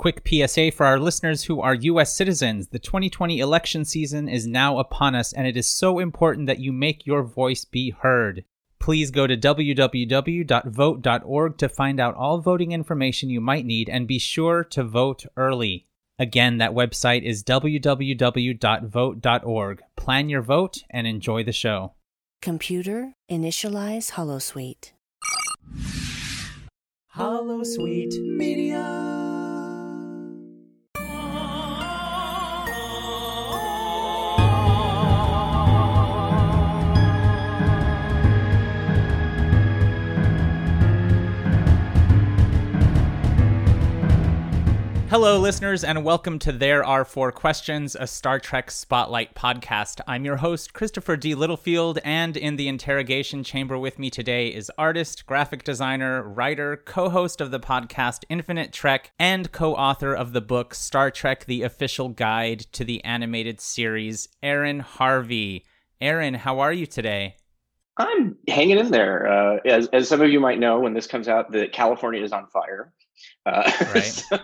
Quick PSA for our listeners who are U.S. citizens. The 2020 election season is now upon us, and it is so important that you make your voice be heard. Please go to www.vote.org to find out all voting information you might need and be sure to vote early. Again, that website is www.vote.org. Plan your vote and enjoy the show. Computer, initialize Holosuite. Holosuite Media. Hello, listeners, and welcome to There Are Four Questions, a Star Trek Spotlight podcast. I'm your host, Christopher D. Littlefield, and in the interrogation chamber with me today is artist, graphic designer, writer, co host of the podcast Infinite Trek, and co author of the book Star Trek The Official Guide to the Animated Series, Aaron Harvey. Aaron, how are you today? I'm hanging in there. Uh, as, as some of you might know, when this comes out, the California is on fire. Uh, right. so,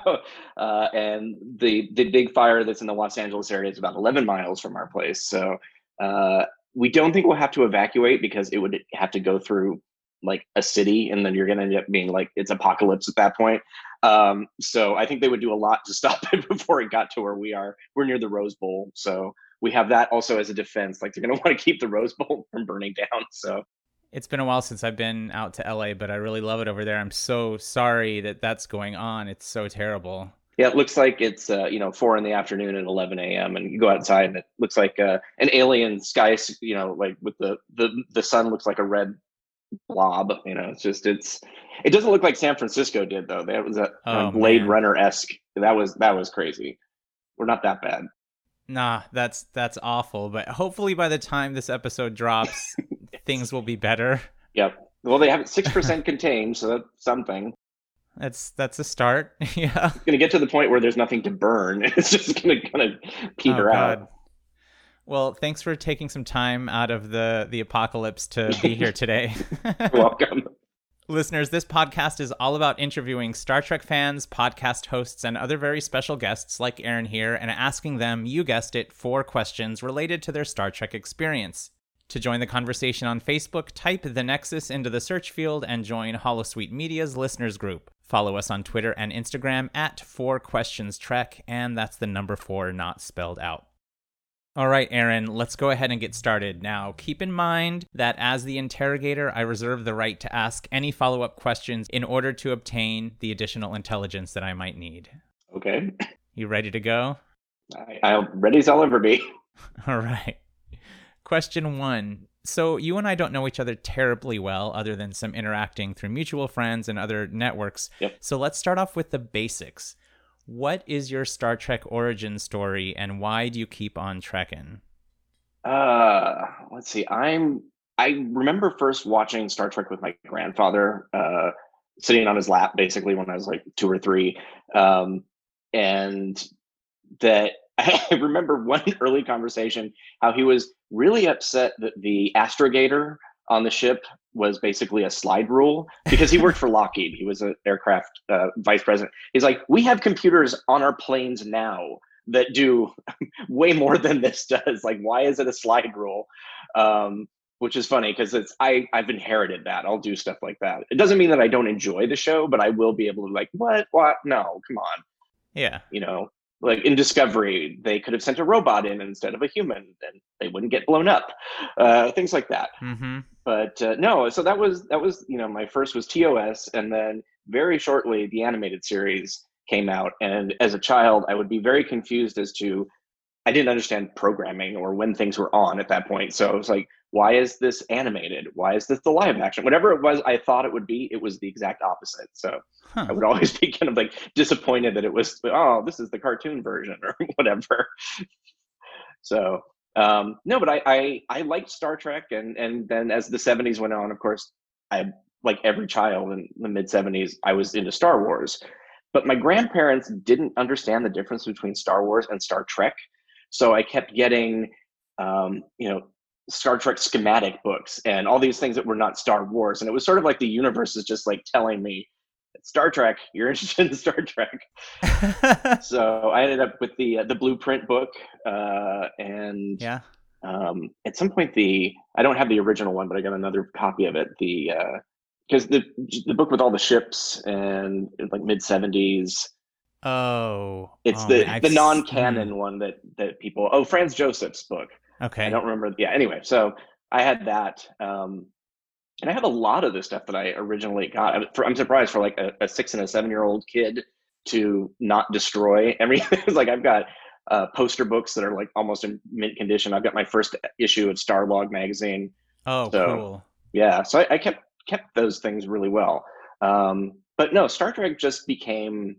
uh, and the the big fire that's in the Los Angeles area is about 11 miles from our place. So uh, we don't think we'll have to evacuate because it would have to go through like a city, and then you're going to end up being like it's apocalypse at that point. Um, so I think they would do a lot to stop it before it got to where we are. We're near the Rose Bowl, so we have that also as a defense. Like they're going to want to keep the Rose Bowl from burning down. So it's been a while since I've been out to LA, but I really love it over there. I'm so sorry that that's going on. It's so terrible. Yeah, it looks like it's uh, you know four in the afternoon at 11 a.m. and you go outside and it looks like uh, an alien sky. You know, like with the the the sun looks like a red blob. You know, it's just it's it doesn't look like San Francisco did though. That was a oh, Blade Runner esque. That was that was crazy. We're not that bad. Nah, that's that's awful. But hopefully by the time this episode drops, things will be better. Yep. Well, they have it six percent contained, so that's something. That's that's a start. yeah. It's gonna get to the point where there's nothing to burn. It's just gonna kind of peter oh, out. Well, thanks for taking some time out of the the apocalypse to be here today. welcome. Listeners, this podcast is all about interviewing Star Trek fans, podcast hosts, and other very special guests like Aaron here and asking them, you guessed it, four questions related to their Star Trek experience. To join the conversation on Facebook, type the Nexus into the search field and join Holosuite Media's listeners group. Follow us on Twitter and Instagram at 4questionstrek, and that's the number 4 not spelled out. All right, Aaron, let's go ahead and get started. Now, keep in mind that as the interrogator, I reserve the right to ask any follow up questions in order to obtain the additional intelligence that I might need. Okay. You ready to go? I, I'm ready as I'll ever be. All right. Question one. So, you and I don't know each other terribly well, other than some interacting through mutual friends and other networks. Yep. So, let's start off with the basics. What is your Star Trek origin story, and why do you keep on trekking? Uh, let's see. I'm. I remember first watching Star Trek with my grandfather, uh, sitting on his lap, basically when I was like two or three, um, and that I remember one early conversation how he was really upset that the astrogator on the ship was basically a slide rule because he worked for Lockheed. He was an aircraft uh, vice president. He's like, we have computers on our planes now that do way more than this does. Like, why is it a slide rule? Um, which is funny because it's I I've inherited that. I'll do stuff like that. It doesn't mean that I don't enjoy the show, but I will be able to like what what no come on. Yeah. You know, like in discovery they could have sent a robot in instead of a human and they wouldn't get blown up uh, things like that mm-hmm. but uh, no so that was that was you know my first was tos and then very shortly the animated series came out and as a child i would be very confused as to i didn't understand programming or when things were on at that point so it was like why is this animated? Why is this the live action? Whatever it was i thought it would be it was the exact opposite so huh. i would always be kind of like disappointed that it was oh this is the cartoon version or whatever. So um, no but I, I i liked star trek and and then as the 70s went on of course i like every child in the mid 70s i was into star wars. But my grandparents didn't understand the difference between star wars and star trek so i kept getting um, you know Star Trek schematic books and all these things that were not Star Wars. And it was sort of like the universe is just like telling me Star Trek. You're interested in Star Trek. so I ended up with the uh, the Blueprint book, uh, and yeah. Um, at some point, the I don't have the original one, but I got another copy of it. The because uh, the the book with all the ships and like mid seventies. Oh, it's oh, the man, the non canon one that that people. Oh, Franz Joseph's book. Okay, I don't remember. Yeah. Anyway, so I had that. Um, and I have a lot of the stuff that I originally got. I'm surprised for like a, a six and a seven year old kid to not destroy everything. like I've got uh, poster books that are like almost in mint condition. I've got my first issue of Starlog magazine. Oh, so, cool. Yeah, so I, I, kept kept those things really well. Um, but no, Star Trek just became.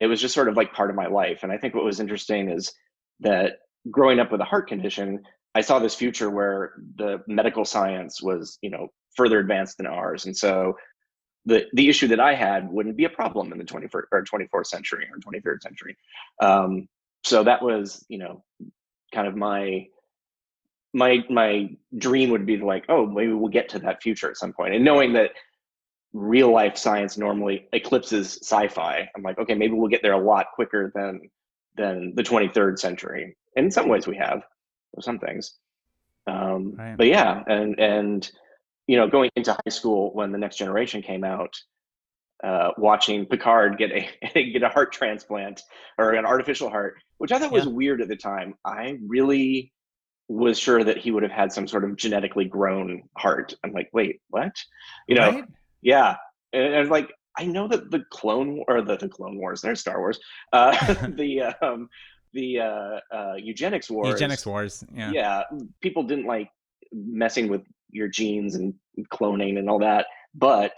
It was just sort of like part of my life, and I think what was interesting is that growing up with a heart condition, I saw this future where the medical science was, you know, further advanced than ours. And so the the issue that I had wouldn't be a problem in the 21st or 24th century or 23rd century. Um, so that was, you know, kind of my my my dream would be like, oh, maybe we'll get to that future at some point. And knowing that real life science normally eclipses sci-fi, I'm like, okay, maybe we'll get there a lot quicker than than the 23rd century. And in some ways, we have some things. Um, right. But yeah, and and you know, going into high school when the next generation came out, uh, watching Picard get a get a heart transplant or an artificial heart, which I thought was weird at the time. I really was sure that he would have had some sort of genetically grown heart. I'm like, wait, what? You know? Right? Yeah, and, and like, I know that the Clone or the, the Clone Wars, there's Star Wars, uh, the um, the uh, uh, eugenics wars. Eugenics wars, yeah. Yeah, people didn't like messing with your genes and cloning and all that. But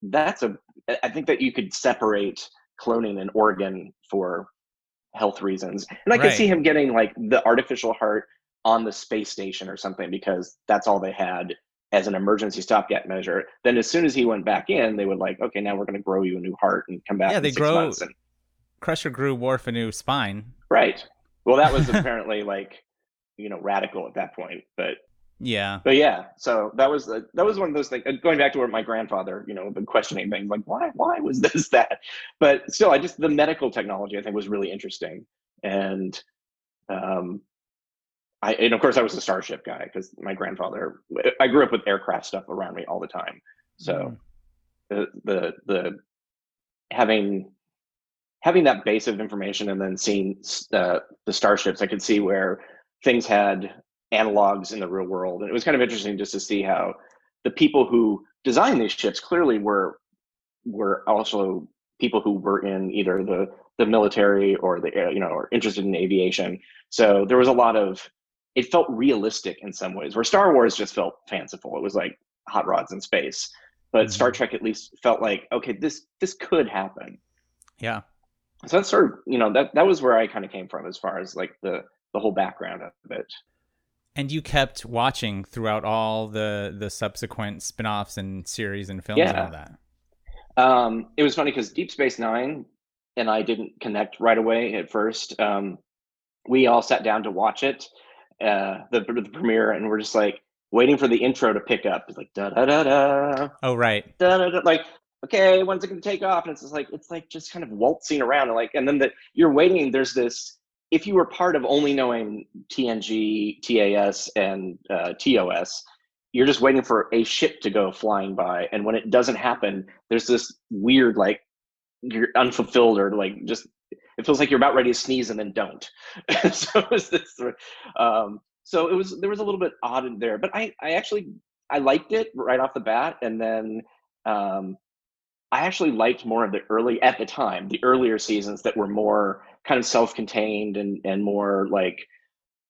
that's a, I think that you could separate cloning an organ for health reasons. And I right. could see him getting like the artificial heart on the space station or something because that's all they had as an emergency stopgap measure. Then as soon as he went back in, they would like, okay, now we're going to grow you a new heart and come back. Yeah, they grow. And... Crusher grew Worf a new spine. Right. Well, that was apparently like, you know, radical at that point, but yeah. But yeah, so that was uh, that was one of those things. Uh, going back to where my grandfather, you know, been questioning things like why why was this that, but still, I just the medical technology I think was really interesting, and um, I and of course I was a Starship guy because my grandfather. I grew up with aircraft stuff around me all the time, so mm. the the the having having that base of information and then seeing uh, the starships, I could see where things had analogs in the real world. And it was kind of interesting just to see how the people who designed these ships clearly were were also people who were in either the the military or the you know or interested in aviation. So there was a lot of it felt realistic in some ways. Where Star Wars just felt fanciful. It was like hot rods in space. But mm-hmm. Star Trek at least felt like okay, this this could happen. Yeah. So that's sort of you know that that was where I kind of came from as far as like the the whole background of it. And you kept watching throughout all the the subsequent spin-offs and series and films yeah. and all that. Um, it was funny because Deep Space Nine and I didn't connect right away at first. Um, we all sat down to watch it, uh, the the premiere, and we're just like waiting for the intro to pick up. It's like da da da da. Oh right. Da da da. Like okay, when's it going to take off? And it's just like it's like just kind of waltzing around, and like, and then the you're waiting. There's this if you were part of only knowing TNG, TAS, and uh, TOS, you're just waiting for a ship to go flying by, and when it doesn't happen, there's this weird like you're unfulfilled or like just it feels like you're about ready to sneeze and then don't. so it was this. Um, so it was there was a little bit odd in there, but I I actually I liked it right off the bat, and then um, I actually liked more of the early at the time the earlier seasons that were more kind of self-contained and and more like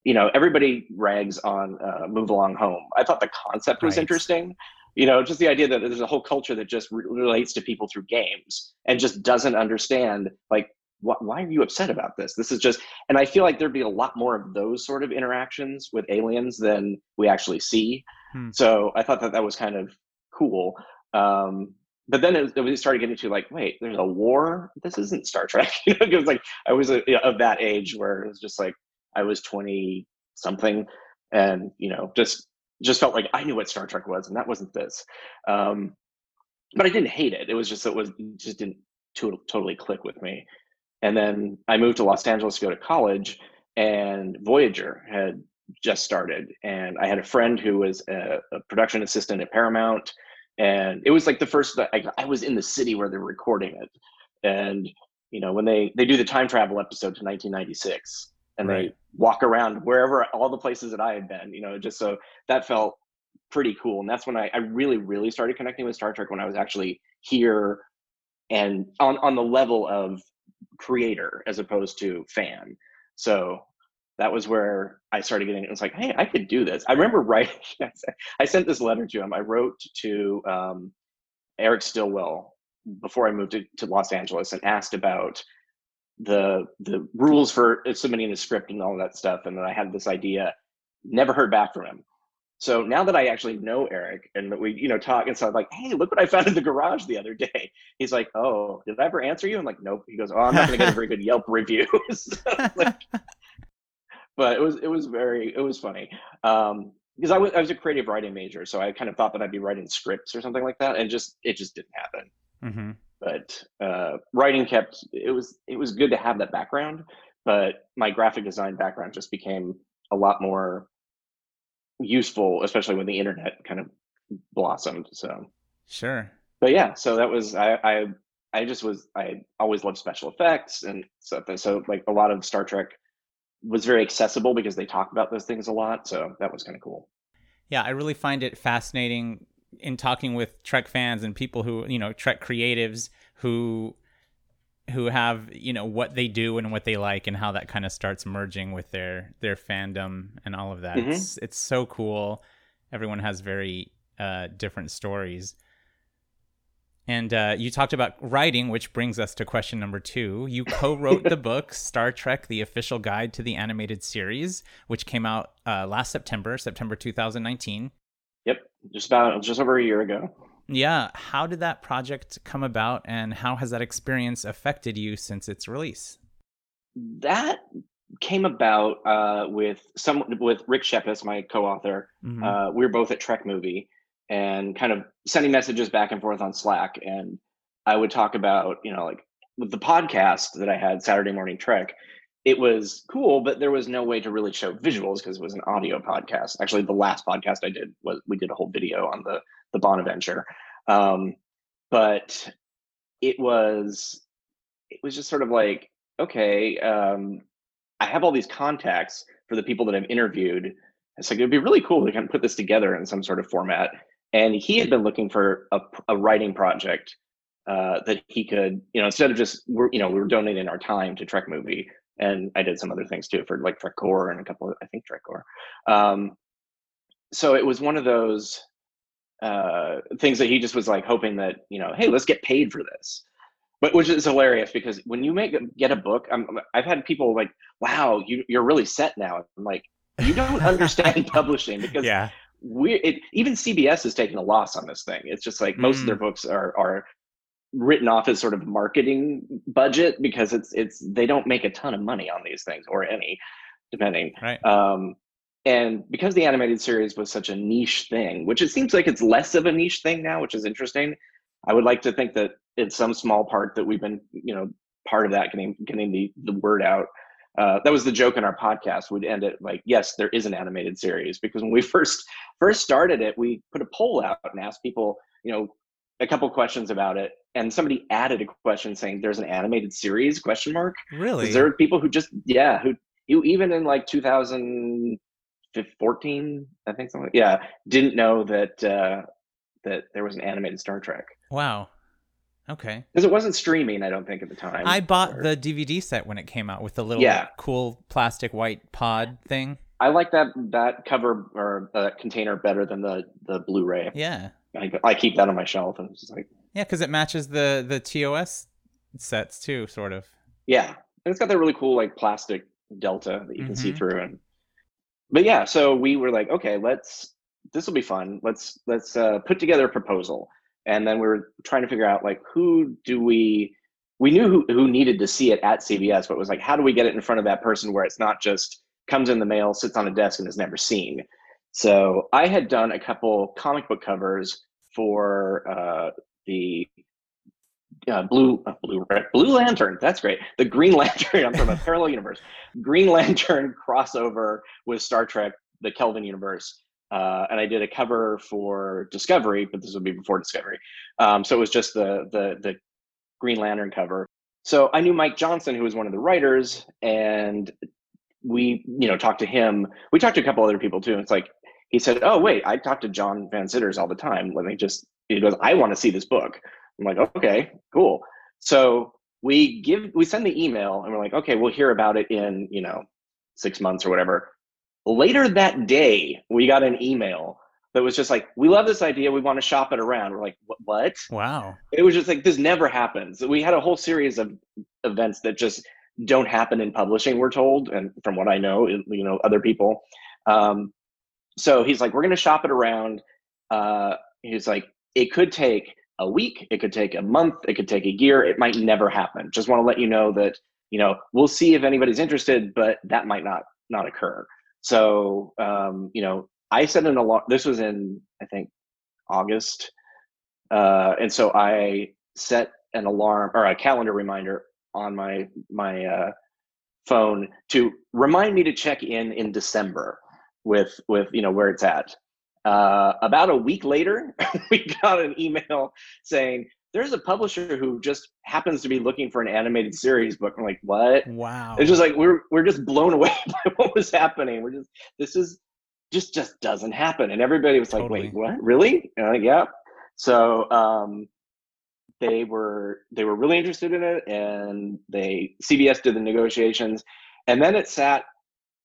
you know everybody rags on uh, move along home i thought the concept was right. interesting you know just the idea that there's a whole culture that just re- relates to people through games and just doesn't understand like why are you upset about this this is just and i feel like there'd be a lot more of those sort of interactions with aliens than we actually see hmm. so i thought that that was kind of cool um, but then it, it started getting to like, wait, there's a war. This isn't Star Trek. you know, because like I was a, of that age where it was just like I was twenty something, and you know, just just felt like I knew what Star Trek was, and that wasn't this. Um, but I didn't hate it. It was just it was it just didn't to- totally click with me. And then I moved to Los Angeles to go to college, and Voyager had just started. And I had a friend who was a, a production assistant at Paramount. And it was like the first, I, I was in the city where they were recording it. And, you know, when they, they do the time travel episode to 1996 and Right. they walk around wherever, all the places that I had been, you know, just so that felt pretty cool. And that's when I, I really, really started connecting with Star Trek when I was actually here and on, on the level of creator as opposed to fan. So that was where I started getting it was like, hey, I could do this. I remember writing, I sent this letter to him. I wrote to um, Eric Stillwell before I moved to, to Los Angeles and asked about the the rules for submitting a script and all that stuff. And then I had this idea, never heard back from him. So now that I actually know Eric and that we, you know, talk, and so I'm like, hey, look what I found in the garage the other day. He's like, oh, did I ever answer you? I'm like, nope. He goes, oh, I'm not going to get a very good Yelp review. So, like, but it was it was very it was funny um, because I was I was a creative writing major, so I kind of thought that I'd be writing scripts or something like that, and just it just didn't happen. Mm-hmm. But uh, writing kept it was it was good to have that background, but my graphic design background just became a lot more useful, especially when the internet kind of blossomed. So, Sure. but yeah, so that was I I I just was I always loved special effects and stuff. And so like a lot of Star Trek was very accessible because they talk about those things a lot. So that was kind of cool. Yeah, I really find it fascinating in talking with Trek fans and people who, you know, Trek creatives who who have, you know, what they do and what they like and how that kind of starts merging with their their fandom and all of that. Mhm. It's it's so cool. Everyone has very uh different stories. And uh, you talked about writing, which brings us to question number two. You co wrote the book Star Trek The Official Guide to the Animated Series, which came out uh, last September, September 2019. Yep, just about just over a year ago. Yeah. How did that project come about, and how has that experience affected you since its release? That came about uh, with some with Rich Schepis, my co-author. Mhm. Uh, we were both at Trek Movie and kind of sending messages back and forth on Slack. And I would talk about, you know, like with the podcast that I had, Saturday Morning Trek, it was cool, but there was no way to really show visuals because it was an audio podcast. Actually, the last podcast I did was we did a whole video on the the Bonaventure. Um, but it was it was just sort of like, okay, um, I have all these contacts for the people that I've interviewed. It's like it'd be really cool to kind of put this together in some sort of format. And he had been looking for a, a writing project uh, that he could, you know, instead of just we're, you know, we were donating our time to Trek Movie, and I did some other things too for like Trek Core and a couple of, I think Trek Core. Um, so it was one of those uh, things that he just was like hoping that you know, hey, let's get paid for this. But which is hilarious because when you make get a book, I'm, I've had people like, "Wow, you, you're really set now." I'm like, you don't understand publishing because yeah. we it, even CBS is taking a loss on this thing. It's just like most of their Mm. books are are written off as sort of marketing budget because it's it's they don't make a ton of money on these things or any, depending. Right. Um, and because the animated series was such a niche thing, which it seems like it's less of a niche thing now, which is interesting. I would like to think that it's some small part that we've been, you know, part of that getting getting the the word out. Uh, that was the joke in our podcast. We'd end it like, yes, there is an animated series because when we first first started it, we put a poll out and asked people, you know, a couple questions about it, and somebody added a question saying, "There's an animated series?" Question mark. Really? Is there are people who just yeah, who who even in like 2014, I think something. Yeah, didn't know that uh, that there was an animated Star Trek wow. Okay. because it wasn't streaming. I don't think at the time. I bought or- the DVD set when it came out with the little Yeah. cool plastic white pod thing. I like that that cover or uh, container better than the the Blu-ray. Yeah. I, I keep that on my shelf, and it's just like Yeah, because it matches the the TOS sets too, sort of. yeah, and it's got that really cool like plastic delta that you can see Mhm. through. And but yeah, so we were like, okay, let's this will be fun. Let's let's uh, put together a proposal, and then we were trying to figure out like who do we we knew who, who needed to see it at CBS, but it was like how do we get it in front of that person where it's not just comes in the mail, sits on a desk, and is never seen. So I had done a couple comic book covers for uh, the uh, blue, uh, blue, red, blue lantern. That's great. The Green Lantern. I'm from a parallel universe. Green Lantern crossover with Star Trek, the Kelvin universe. Uh, and I did a cover for Discovery, but this would be before Discovery. Um, so it was just the the the Green Lantern cover. So I knew Mike Johnson, who was one of the writers, and we you know talked to him. We talked to a couple other people too. And it's like he said, "Oh wait, I talk to John Van Citters all the time. Let me just." He goes, "I want to see this book." I'm like, "Okay, cool." So we give we send the email, and we're like, "Okay, we'll hear about it in you know six months or whatever." Later that day, we got an email that was just like, "We love this idea. We want to shop it around." We're like, "What?" Wow. It was just like this never happens. We had a whole series of events that just don't happen in publishing. We're told, and from what I know, you know, other people. Um, so he's like, "We're going to shop it around." Uh, he's like, "It could take a week. It could take a month. It could take a year. It might never happen. Just want to let you know that you know we'll see if anybody's interested, but that might not not occur." So, um, you know, I set an alarm. This was in, I think, August. Uh, and so I set an alarm or a calendar reminder on my my uh, phone to remind me to check in in December with with you know where it's at. Uh, about a week later, we got an email saying there's a publisher who just happens to be looking for an animated series book. I'm like, what? Wow. It's just like we're we're just blown away by what was happening. We're just this is just just doesn't happen. And everybody was like, Totally. wait, what? Really? And I'm like, yeah. So um they were they were really interested in it and they CBS did the negotiations and then it sat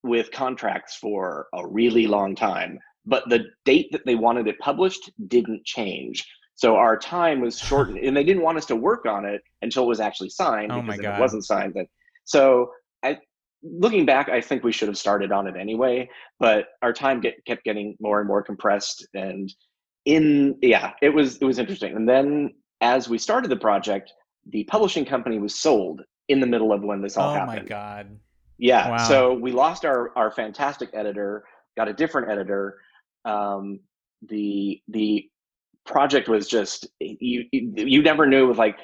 with contracts for a really long time but the date that they wanted it published didn't change so our time was shortened and they didn't want us to work on it until it was actually signed Oh because my God. it wasn't signed then so i looking back i think we should have started on it anyway but our time get, kept getting more and more compressed and in yeah it was it was interesting and then as we started the project the publishing company was sold in the middle of when this all oh happened Oh my god. yeah. Wow. So we lost our our fantastic editor, got a different editor. Um, the the project was just you you you never knew like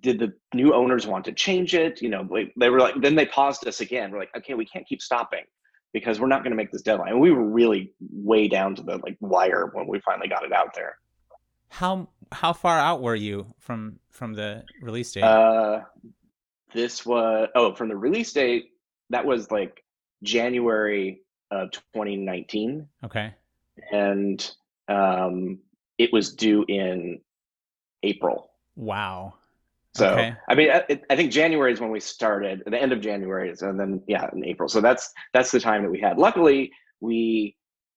did the new owners want to change it? You know they were like then they paused us again. We're like okay we can't keep stopping because we're not going to make this deadline. And we were really way down to the like wire when we finally got it out there. How how far out were you from from the release date? uh this was oh from the release date that was like january of 2019 okay. And um, it was due in April. Wow. So Okay. I mean, I, I think January is when we started. The end of January is, and then yeah, in April. So that's that's the time that we had. Luckily, we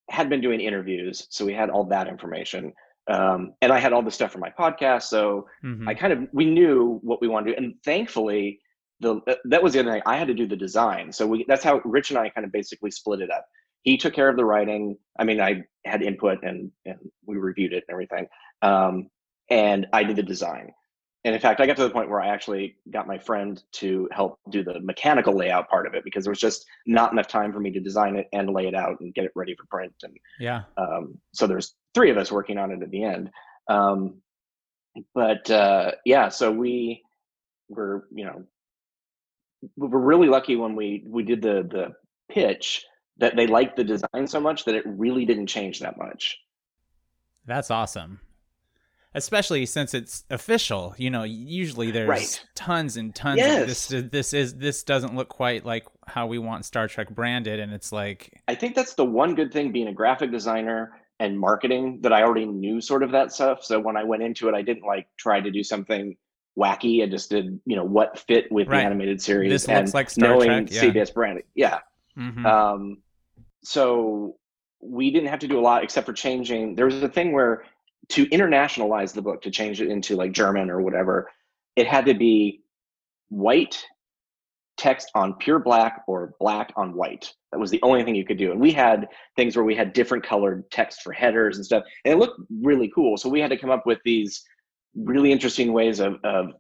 had been doing interviews, so we had all that information, um, and I had all the stuff for my podcast. So Mhm. I kind of we knew what we wanted to do, and thankfully, the that was the other thing. I had to do the design, so we that's how Rich and I kind of basically split it up. He took care of the writing. I mean, I had input and and we reviewed it and everything, um, and I did the design. And in fact, I got to the point where I actually got my friend to help do the mechanical layout part of it because there was just not enough time for me to design it and lay it out and get it ready for print. And yeah. um, so there's three of us working on it at the end. Um, but uh, yeah, so we were, you know, we were really lucky when we we did the the pitch that they liked the design so much that it really didn't change that much. That's awesome. Especially since it's official, you know. Usually, there's Right. tons and tons. Yes. Of this this is this doesn't look quite like how we want Star Trek branded, and it's like, I think that's the one good thing being a graphic designer and marketing that I already knew sort of that stuff. So when I went into it, I didn't like try to do something wacky. I just did, you know, what fit with Right. the animated series. This and looks like Star knowing Trek, yeah. CBS branding. Yeah. mhm. Um, so we didn't have to do a lot except for changing. There was a thing where to internationalize the book, to change it into like German or whatever, it had to be white text on pure black or black on white. That was the only thing you could do. And we had things where we had different colored text for headers and stuff. And it looked really cool. So we had to come up with these really interesting ways of, of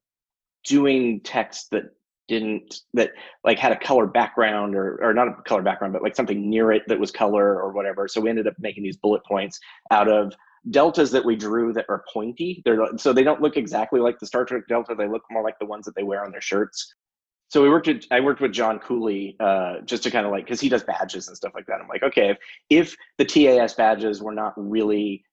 doing text that didn't that like had a color background or or not a color background but like something near it that was color or whatever so we ended up making these bullet points out of deltas that we drew that are pointy. They're so they don't look exactly like the Star Trek delta. They look more like the ones that they wear on their shirts. So we worked. With, I worked with John Cooley uh, just to kind of like because he does badges and stuff like that. I'm like, okay, if, if the TAS badges were not really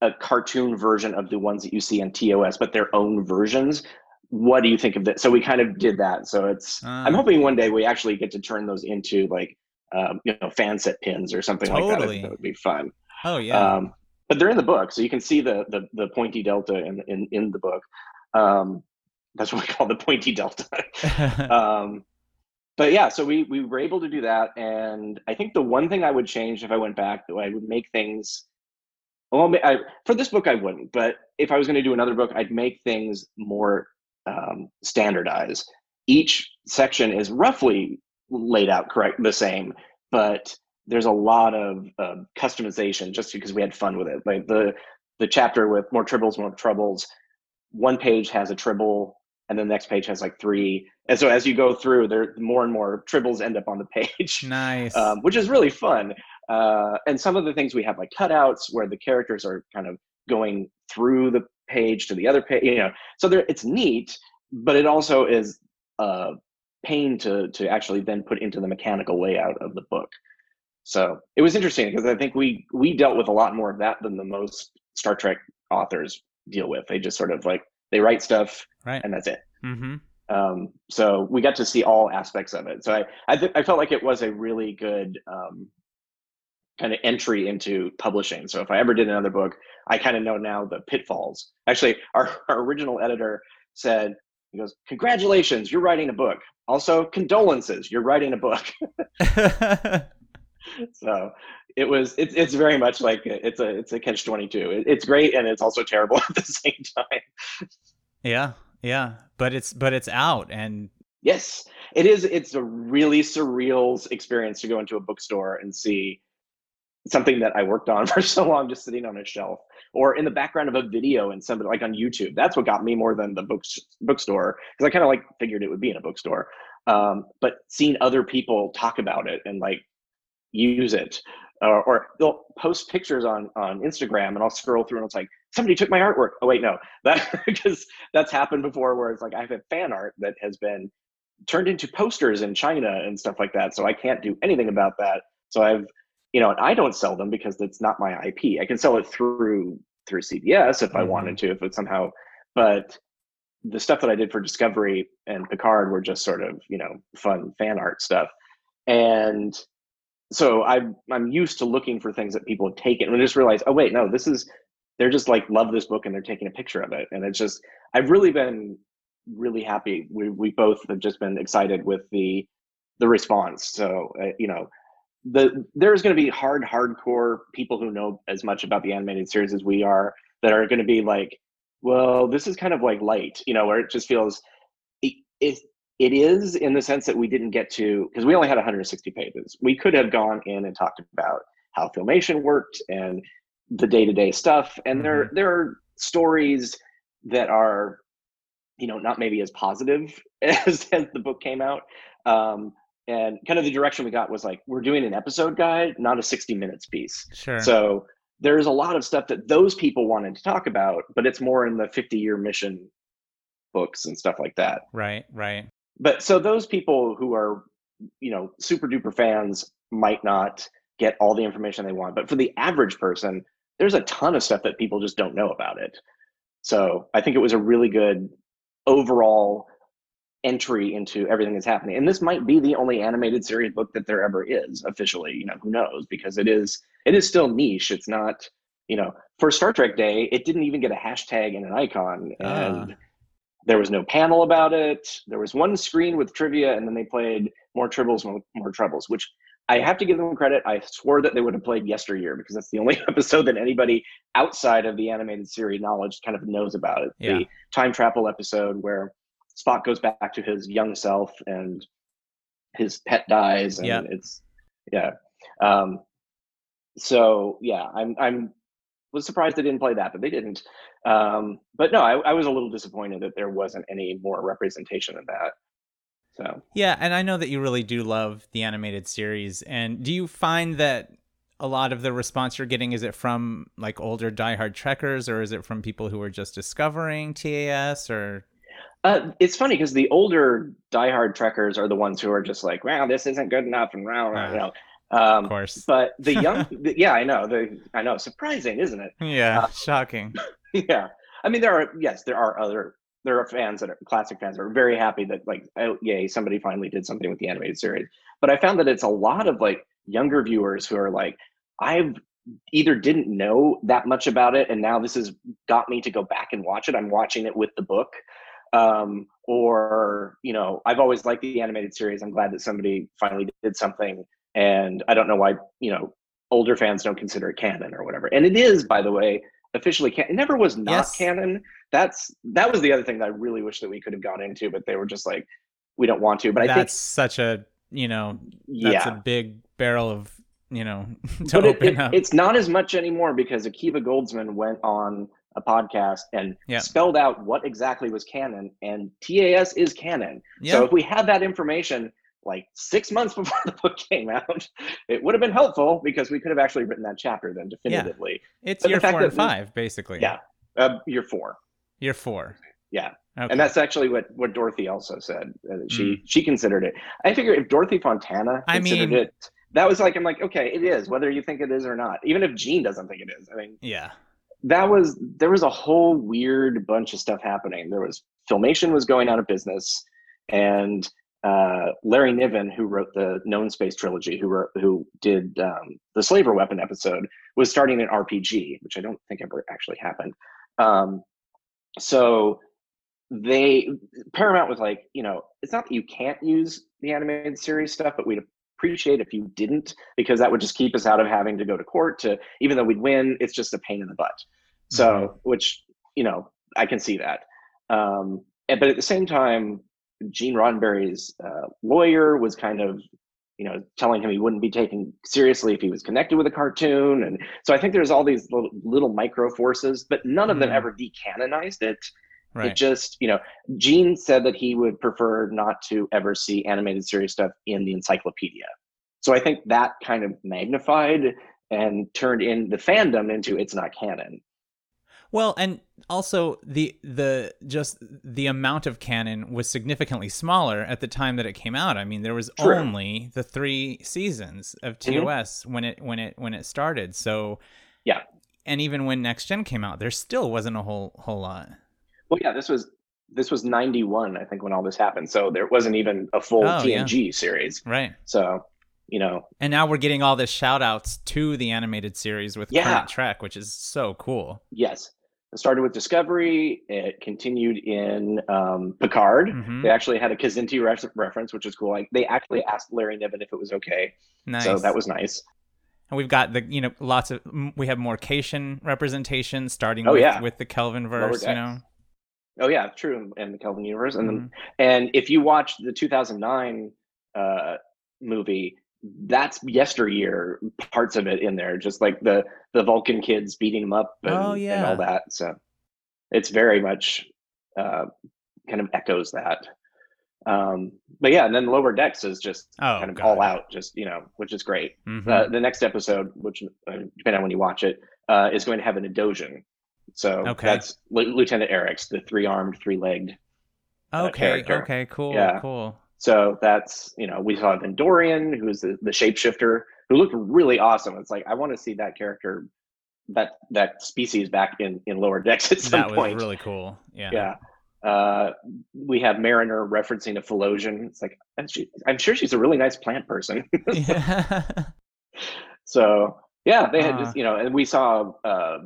a cartoon version of the ones that you see on TOS, but their own versions, what do you think of that? So we kind of did that. So it's. Uh, I'm hoping one day we actually get to turn those into like um, you know fan set pins or something totally. like that. That would be fun. Oh yeah. Um, but they're in the book, so you can see the the, the pointy delta in in in the book. Um, that's what we call the pointy delta. um, but yeah, so we we were able to do that, and I think the one thing I would change if I went back, though, I would make things. Well, I, for this book, I wouldn't. But if I was going to do another book, I'd make things more um, standardized. Each section is roughly laid out correct, the same, but there's a lot of uh, customization just because we had fun with it. Like the the chapter with more tribbles, more troubles. One page has a tribble, and then the next page has like three. And so as you go through, there more and more tribbles end up on the page. Nice, um, which is really fun. Uh, and some of the things we have like cutouts where the characters are kind of going through the page to the other page. You know, so there it's neat, but it also is a pain to to actually then put into the mechanical layout of the book. So it was interesting because I think we we dealt with a lot more of that than the most Star Trek authors deal with. They just sort of like they write stuff right. and that's it. Mm-hmm. Um, so we got to see all aspects of it. So I I, th- I felt like it was a really good um, kind of entry into publishing. So if I ever did another book, I kind of know now the pitfalls. Actually, our, our original editor said, he goes, "Congratulations, you're writing a book. Also, condolences, you're writing a book." so it was it's it's very much like it's a it's a catch 22 it's great and it's also terrible at the same time yeah yeah but it's but it's out and yes it is it's a really surreal experience to go into a bookstore and see something that i worked on for so long just sitting on a shelf or in the background of a video and somebody like on youtube that's what got me more than the books bookstore because i kind of like figured it would be in a bookstore um, but seeing other people talk about it and like use it. Or, or they'll post pictures on on Instagram, and I'll scroll through, and it's like somebody took my artwork. Oh wait, no, that because that's happened before, where it's like I have a fan art that has been turned into posters in China and stuff like that. So I can't do anything about that. So I've, you know, and I don't sell them because it's not my IP. I can sell it through through CBS if mm-hmm. I wanted to, if it's somehow, but the stuff that I did for Discovery and Picard were just sort of, you know, fun fan art stuff. And so I'm I'm used to looking for things that people have taken and I just realize oh wait, no, this is they're just like love this book and they're taking a picture of it. And it's just I've really been really happy. We we both have just been excited with the the response. So uh, you know, the there's going to be hard hardcore people who know as much about the animated series as we are that are going to be like, well, this is kind of like light, you know, where it just feels it, it it is in the sense that we didn't get to because we only had 160 pages. We could have gone in and talked about how filmation worked and the day-to-day stuff. And mm-hmm. there there are stories that are, you know, not maybe as positive as, as the book came out. Um, and kind of the direction we got was like we're doing an episode guide, not a 60 minutes piece. Sure. So there's a lot of stuff that those people wanted to talk about, but it's more in the 50 year mission books and stuff like that. Right, right but so those people who are you know super duper fans might not get all the information they want but for the average person there's a ton of stuff that people just don't know about it so i think it was a really good overall entry into everything that's happening and this might be the only animated series book that there ever is officially you know who knows because it is it is still niche it's not you know for star trek day it didn't even get a hashtag and an icon uh. and there was no panel about it. There was one screen with trivia, and then they played more tribbles, more, more troubles, which I have to give them credit. I swore that they would have played yesteryear because that's the only episode that anybody outside of the animated series knowledge kind of knows about it. Yeah. The time travel episode where Spock goes back to his young self and his pet dies, and yeah. it's yeah. Um, so yeah, I'm I'm was surprised they didn't play that, but they didn't. Um, but no, I, I, was a little disappointed that there wasn't any more representation of that. So yeah, and I know that you really do love the animated series. And do you find that a lot of the response you're getting? Is it from like older diehard trekkers, or is it from people who are just discovering TAS? Or uh, it's funny because the older diehard trekkers are the ones who are just like, "Wow, this isn't good enough," and "Wow, uh, you know." Um, of course. But the young, the, yeah, I know. The I know, surprising, isn't it? Yeah, uh, shocking. Yeah, I mean, there are yes, there are other there are fans that are classic fans that are very happy that like oh yay somebody finally did something with the animated series but i found that it's a lot of like younger viewers who are like i've either didn't know that much about it and now this has got me to go back and watch it i'm watching it with the book um, or you know i've always liked the animated series i'm glad that somebody finally did something and i don't know why you know older fans don't consider it canon or whatever and it is by the way officially canon it never was not yes. canon that's that was the other thing that I really wish that we could have gone into, but they were just like, we don't want to. But I think that's such a you know that's yeah. a big barrel of you know to but open it, it, up. It's not as much anymore because Akiva Goldsman went on a podcast and yeah. spelled out what exactly was canon, and TAS is canon. Yeah. So if we had that information like six months before the book came out, it would have been helpful because we could have actually written that chapter then definitively. Yeah. It's but year four and five, basically. Yeah, uh, year four. Year four. Yeah. Okay. And that's actually what, what Dorothy also said. Uh, she mm. she considered it. I figure if Dorothy Fontana considered I mean, it, that was like I'm like okay, it is whether you think it is or not. Even if Gene doesn't think it is. I mean, yeah. That was there was a whole weird bunch of stuff happening. There was filmation was going out of business, and uh, Larry Niven, who wrote the Known Space trilogy, who wrote, who did um, the Slaver Weapon episode, was starting an RPG, which I don't think ever actually happened. Um, so they Paramount was like, you know, it's not that you can't use the animated series stuff, but we'd appreciate if you didn't because that would just keep us out of having to go to court to even though we'd win, it's just a pain in the butt. So, mm-hmm. which you know, I can see that. Um, and, but at the same time, Gene Roddenberry's uh, lawyer was kind of you know, telling him he wouldn't be taken seriously if he was connected with a cartoon. And so I think there's all these little, little micro forces, but none of them mm. ever decanonized it. Right. It just, you know, Gene said that he would prefer not to ever see animated series stuff in the encyclopedia. So I think that kind of magnified and turned in the fandom into it's not canon. Well, and also the the just the amount of canon was significantly smaller at the time that it came out. I mean, there was True. only the three seasons of TOS mm-hmm. when it when it when it started. So yeah, and even when Next Gen came out, there still wasn't a whole whole lot. Well, yeah, this was this was 91 i think when all this happened so there wasn't even a full oh, tng yeah. series right so you know and now we're getting all this shout outs to the animated series with yeah. current trek which is so cool yes it started with Discovery. It continued in um, Picard. Mm-hmm. They actually had a Kzinti re- reference, which is cool. Like they actually asked Larry Niven if it was okay. Nice. So that was nice. And we've got the you know lots of we have more Caitian representation starting oh, with, yeah. with the Kelvin verse. You know. Oh yeah, true, and the Kelvin universe, and mm-hmm. then and if you watch the 2009 uh, movie, that's yesteryear parts of it in there, just like the the Vulcan kids beating them up and, oh, yeah. and all that. So it's very much uh, kind of echoes that. Um, but yeah, and then Lower Decks is just oh, kind of God. all out, just you know, which is great. Mm-hmm. Uh, the next episode, which uh, depending on when you watch it, uh, is going to have an Edosian. So okay. that's L- Lieutenant Arex, the three armed, three legged. Uh, okay. Okay. Cool. Yeah. Cool. So that's, you know, we saw Vendorian, who's the, the shapeshifter, who looked really awesome. It's like, I want to see that character, that that species back in, in lower decks at some that point. was really cool. Yeah. Yeah. Uh, we have Mariner referencing a Phylosian. It's like, she, I'm sure she's a really nice plant person. yeah. so, yeah, they had uh. just, you know, and we saw uh,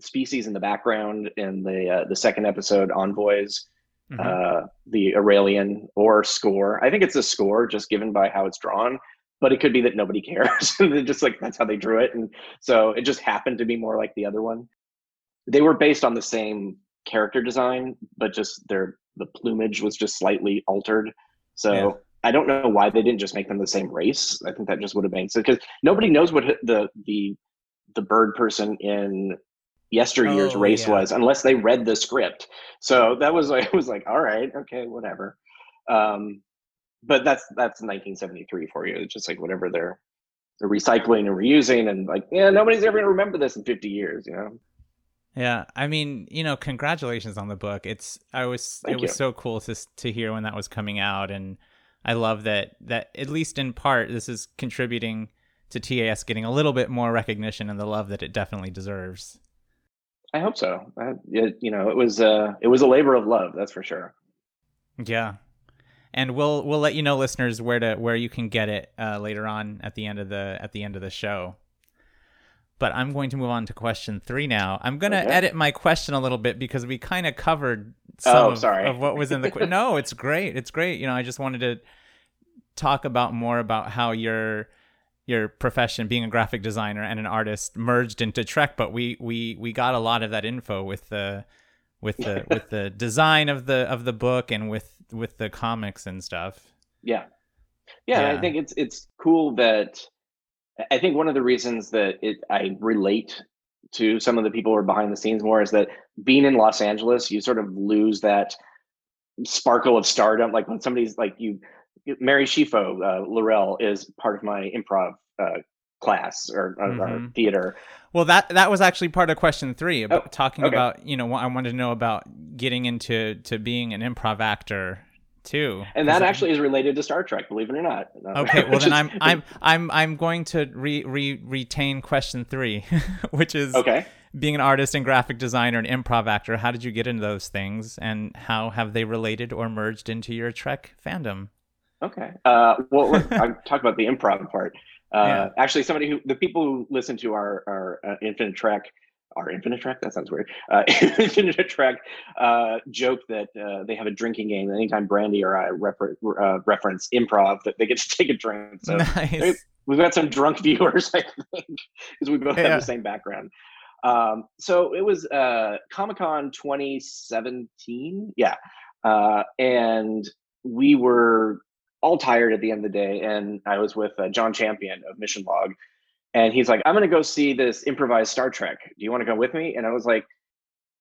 species in the background in the uh, the second episode, Envoys mm-hmm. uh, the Aurelian or Skorr. I think it's a Skorr just given by how it's drawn, but it could be that nobody cares. They just like that's how they drew it. And so it just happened to be more like the other one. They were based on the same character design, but just their the plumage was just slightly altered. So yeah. I don't know why they didn't just make them the same race. I think that just would have made sense because nobody knows what the the the bird person in yesteryear's oh, race yeah. was unless they read the script. So that was like it was like all right, okay, whatever. Um, but that's that's 1973 for you. It's just like whatever they're they're recycling and reusing and like yeah nobody's ever gonna remember this in 50 years you know yeah i mean you know congratulations on the book it's i was Thank it was you. so cool to to hear when that was coming out and i love that that at least in part this is contributing to tas getting a little bit more recognition and the love that it definitely deserves i hope so. Uh, it, you know it was uh it was a labor of love that's for sure. Yeah. And we'll we'll let you know listeners where to where you can get it uh, later on at the end of the at the end of the show. But i'm going to move on to question three now. I'm going to Okay. edit my question a little bit because we kind of covered some Oh, of, sorry. of what was in the que- no it's great. It's great. You know i just wanted to talk about more about how your your profession being a graphic designer and an artist merged into trek but we we we got a lot of that info with the with the with the design of the of the book and with with the comics and stuff Yeah. Yeah, Yeah. I think it's it's cool that I think one of the reasons that it I relate to some of the people who are behind the scenes more is that being in Los Angeles, you sort of lose that sparkle of stardom. Like when somebody's like you, Mary Chieffo, uh, Laurel is part of my improv uh, class or, or- or Mhm. theater. Well, that that was actually part of question three about Oh, talking okay. about you know I wanted to know about getting into to being an improv actor too, And that it- actually is related to Star Trek, believe it or not. Okay, well then I'm I'm I'm I'm going to re, re retain question three, which is okay. being an artist and graphic designer and improv actor. How did you get into those things, and how have they related or merged into your Trek fandom? Okay. Uh, well, I talk about the improv part. Uh, Yeah. Actually, somebody who the people who listen to our our uh, Infinite Track, our Infinite Track. that sounds weird. Uh, Infinite Trek uh, joke that uh, they have a drinking game. Anytime Brandy or I refer, uh, reference improv, that they get to take a drink. So nice. we've got some drunk viewers, I think, because we both Yeah. have the same background. Um, so it was uh, Comic Con 2017, yeah, uh, and we were all tired at the end of the day, and I was with uh, John Champion of Mission Log, and he's like, "I'm going to go see this improvised Star Trek. Do you want to go with me?" And I was like.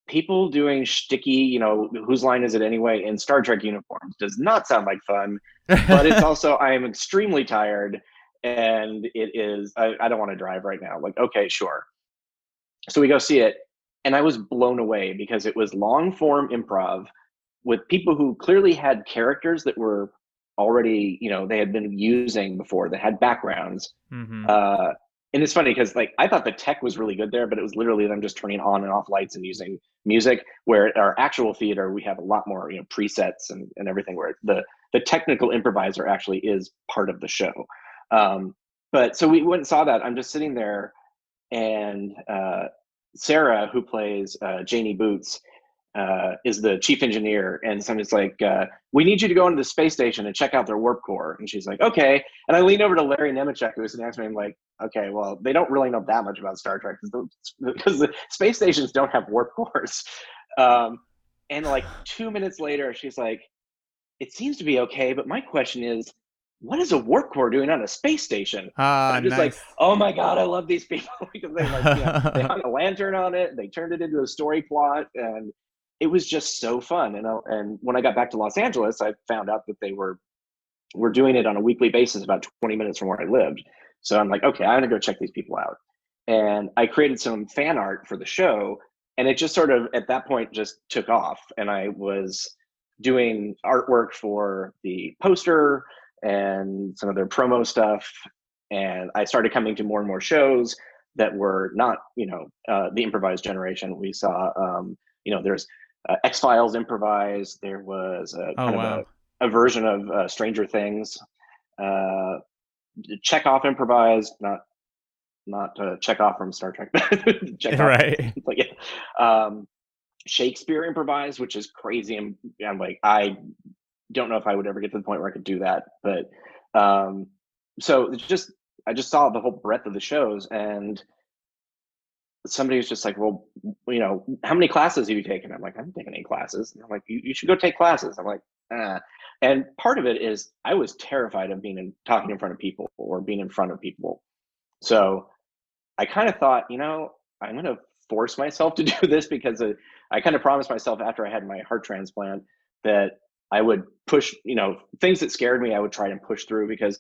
People doing sticky, you know, whose line is it anyway? In Star Trek uniforms does not sound like fun but it's also I am extremely tired and it is I, I don't want to drive right now. Like, okay, sure. So we go see it, and I was blown away because it was long form improv with people who clearly had characters that were already, you know, they had been using before, that had backgrounds. hmm Uh, and it's funny because like I thought the tech was really good there, but it was literally them just turning on and off lights and using music. Where at our actual theater, we have a lot more, you know, presets and, and everything. Where the the technical improviser actually is part of the show. Um, but so we went and saw that. I'm just sitting there, and uh, Sarah, who plays uh, Janie Boots, uh, is the chief engineer, and somebody's like, uh, "We need you to go into the space station and check out their warp core." And she's like, "Okay." And I lean over to Larry Nemecek, who was next to me. I'm like, "Okay, well, they don't really know that much about Star Trek because the, the space stations don't have warp cores." Um, and like two minutes later, she's like, "It seems to be okay, but my question is." What is a warp core doing on a space station? Ah, I'm just nice. like, oh my god, I love these people because they like, you know, they hung a lantern on it, they turned it into a story plot, and it was just so fun. And uh, and when I got back to Los Angeles, I found out that they were were doing it on a weekly basis, about 20 minutes from where I lived. So I'm like, okay, I'm gonna go check these people out. And I created some fan art for the show, and it just sort of at that point just took off. And I was doing artwork for the poster and some of their promo stuff and I started coming to more and more shows that were not, you know, uh, the improvised generation. We saw, um, you know, there's uh, X Files improvised. There was a, Oh, kind wow. of a, a version of uh, Stranger Things. Uh, Chekhov improvised, not not uh, Chekov from Star Trek. Chekhov, right. but yeah. Um, Shakespeare improvised, which is crazy. I'm, I'm like, I don't know if I would ever get to the point where I could do that, but um, so just I just saw the whole breadth of the shows, and somebody was just like, "Well, you know, how many classes have you taken?" I'm like, "I haven't taken any classes." And I'm like, "You, you should go take classes." I'm like, "Ah," and part of it is I was terrified of being in talking in front of people or being in front of people, so I kind of thought, you know, I'm going to force myself to do this because uh, I kind of promised myself after I had my heart transplant that I would push, you know, things that scared me, I would try and push through because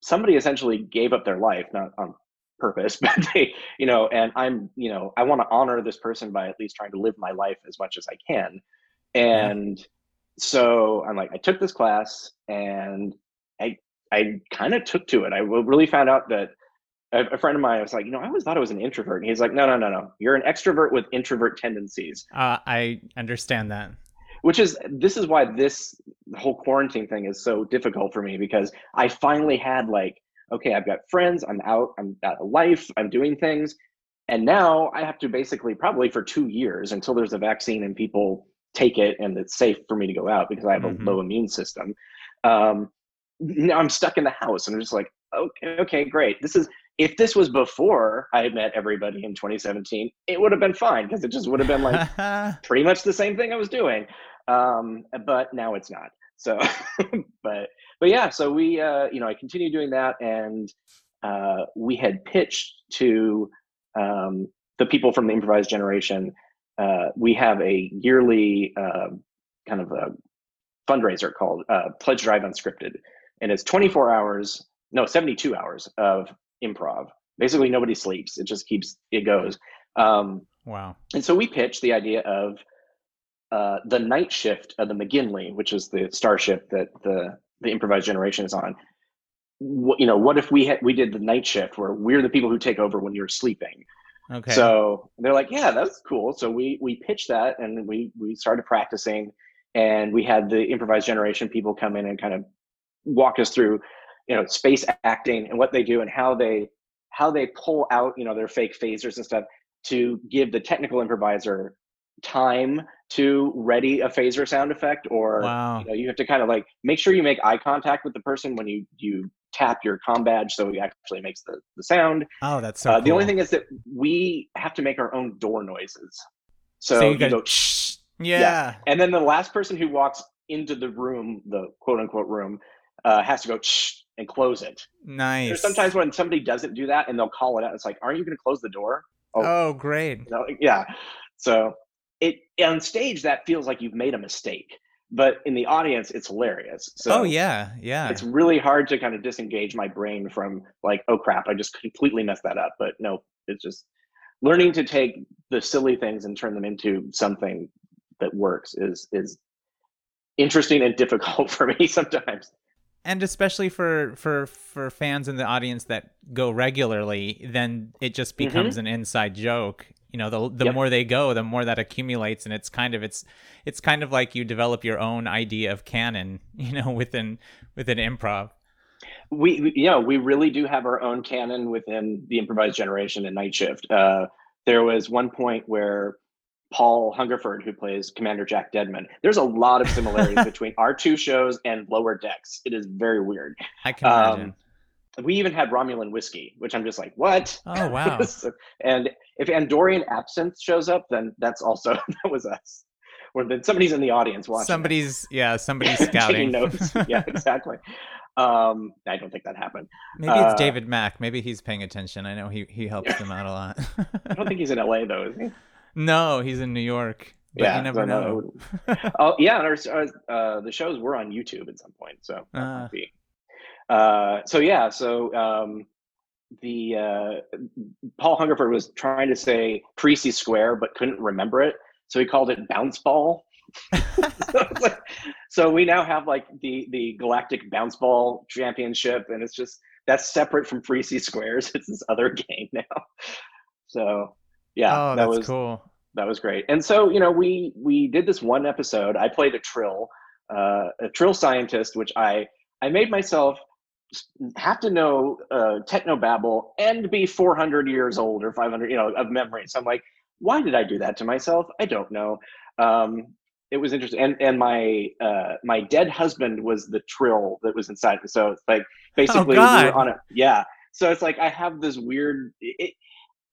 somebody essentially gave up their life, not on purpose, but they, you know, and I'm, you know, I want to honor this person by at least trying to live my life as much as I can. And yeah. so I'm like, I took this class and I, I kind of took to it. I really found out that a, friend of mine was like, you know, I always thought I was an introvert. And he's like, no, no, no, no. You're an extrovert with introvert tendencies. Uh, I understand that. Which is, this is why this whole quarantine thing is so difficult for me because I finally had like, okay, I've got friends, I'm out, I'm out of life, I'm doing things. And now I have to basically, probably for two years until there's a vaccine and people take it and it's safe for me to go out because I have mm-hmm. a low immune system. Um, now I'm stuck in the house and I'm just like, okay, okay, great. This is if this was before I met everybody in 2017, it would have been fine because it just would have been like pretty much the same thing I was doing. Um, but now it's not. So, but but yeah, so we uh, you know I continued doing that, and uh, we had pitched to um, the people from the improvised generation. Uh, we have a yearly uh, kind of a fundraiser called uh, Pledge Drive Unscripted, and it's 24 hours, no, 72 hours of improv. Basically, nobody sleeps. It just keeps it goes. Um, wow. And so we pitched the idea of uh, the night shift of the McGinley, which is the starship that the the improvised generation is on. What, you know, what if we had we did the night shift where we're the people who take over when you're sleeping? Okay. So they're like, yeah, that's cool. So we we pitched that and we we started practicing, and we had the improvised generation people come in and kind of walk us through you know space acting and what they do and how they how they pull out you know their fake phasers and stuff to give the technical improviser time to ready a phaser sound effect or wow. you, know, you have to kind of like make sure you make eye contact with the person when you you tap your com badge so it actually makes the, the sound oh that's so uh, cool. the only thing is that we have to make our own door noises so, so you, you go yeah. yeah and then the last person who walks into the room the quote unquote room uh, has to go shh and close it. Nice. There's sometimes when somebody doesn't do that and they'll call it out. It's like, aren't you going to close the door? Oh, oh great. You know, yeah. So it on stage that feels like you've made a mistake, but in the audience it's hilarious. So oh yeah, yeah. It's really hard to kind of disengage my brain from like, oh crap, I just completely messed that up. But no, it's just learning to take the silly things and turn them into something that works is is interesting and difficult for me sometimes and especially for for for fans in the audience that go regularly then it just mm-hmm. becomes mm-hmm. an inside joke you know the the yep. more they go the more that accumulates and it's kind of it's it's kind of like you develop your own idea of canon you know within within improv we, we yeah we really do have our own canon within the improvised generation and night shift uh, there was one point where Paul Hungerford, who plays Commander Jack Deadman. There's a lot of similarities between our two shows and Lower Decks. It is very weird. I can um, imagine. We even had Romulan whiskey, which I'm just like, what? Oh wow! and if Andorian absinthe shows up, then that's also that was us. Or then somebody's in the audience watching. Somebody's it. yeah, somebody's scouting notes. Yeah, exactly. Um, I don't think that happened. Maybe it's uh, David Mack. Maybe he's paying attention. I know he he helps them out a lot. I don't think he's in LA though, is he? No, he's in New York. But yeah, you never know. oh yeah, and our, uh, the shows were on YouTube at some point, so uh. Uh, so yeah, so um, the uh, Paul Hungerford was trying to say Parrises Square, but couldn't remember it, so he called it Bounce Ball. so, like, so, we now have like the the Galactic Bounce Ball Championship, and it's just that's separate from Parrises Squares. It's this other game now. So yeah, oh, that was cool. That was great. And so, you know, we we did this one episode. I played a trill, uh, a trill scientist, which I I made myself have to know uh, technobabble and be 400 years old or 500, you know, of memory. So I'm like, why did I do that to myself? I don't know. Um, it was interesting, and and my uh, my dead husband was the trill that was inside. So it's like oh, basically oh, we were on a yeah. So it's like I have this weird. It,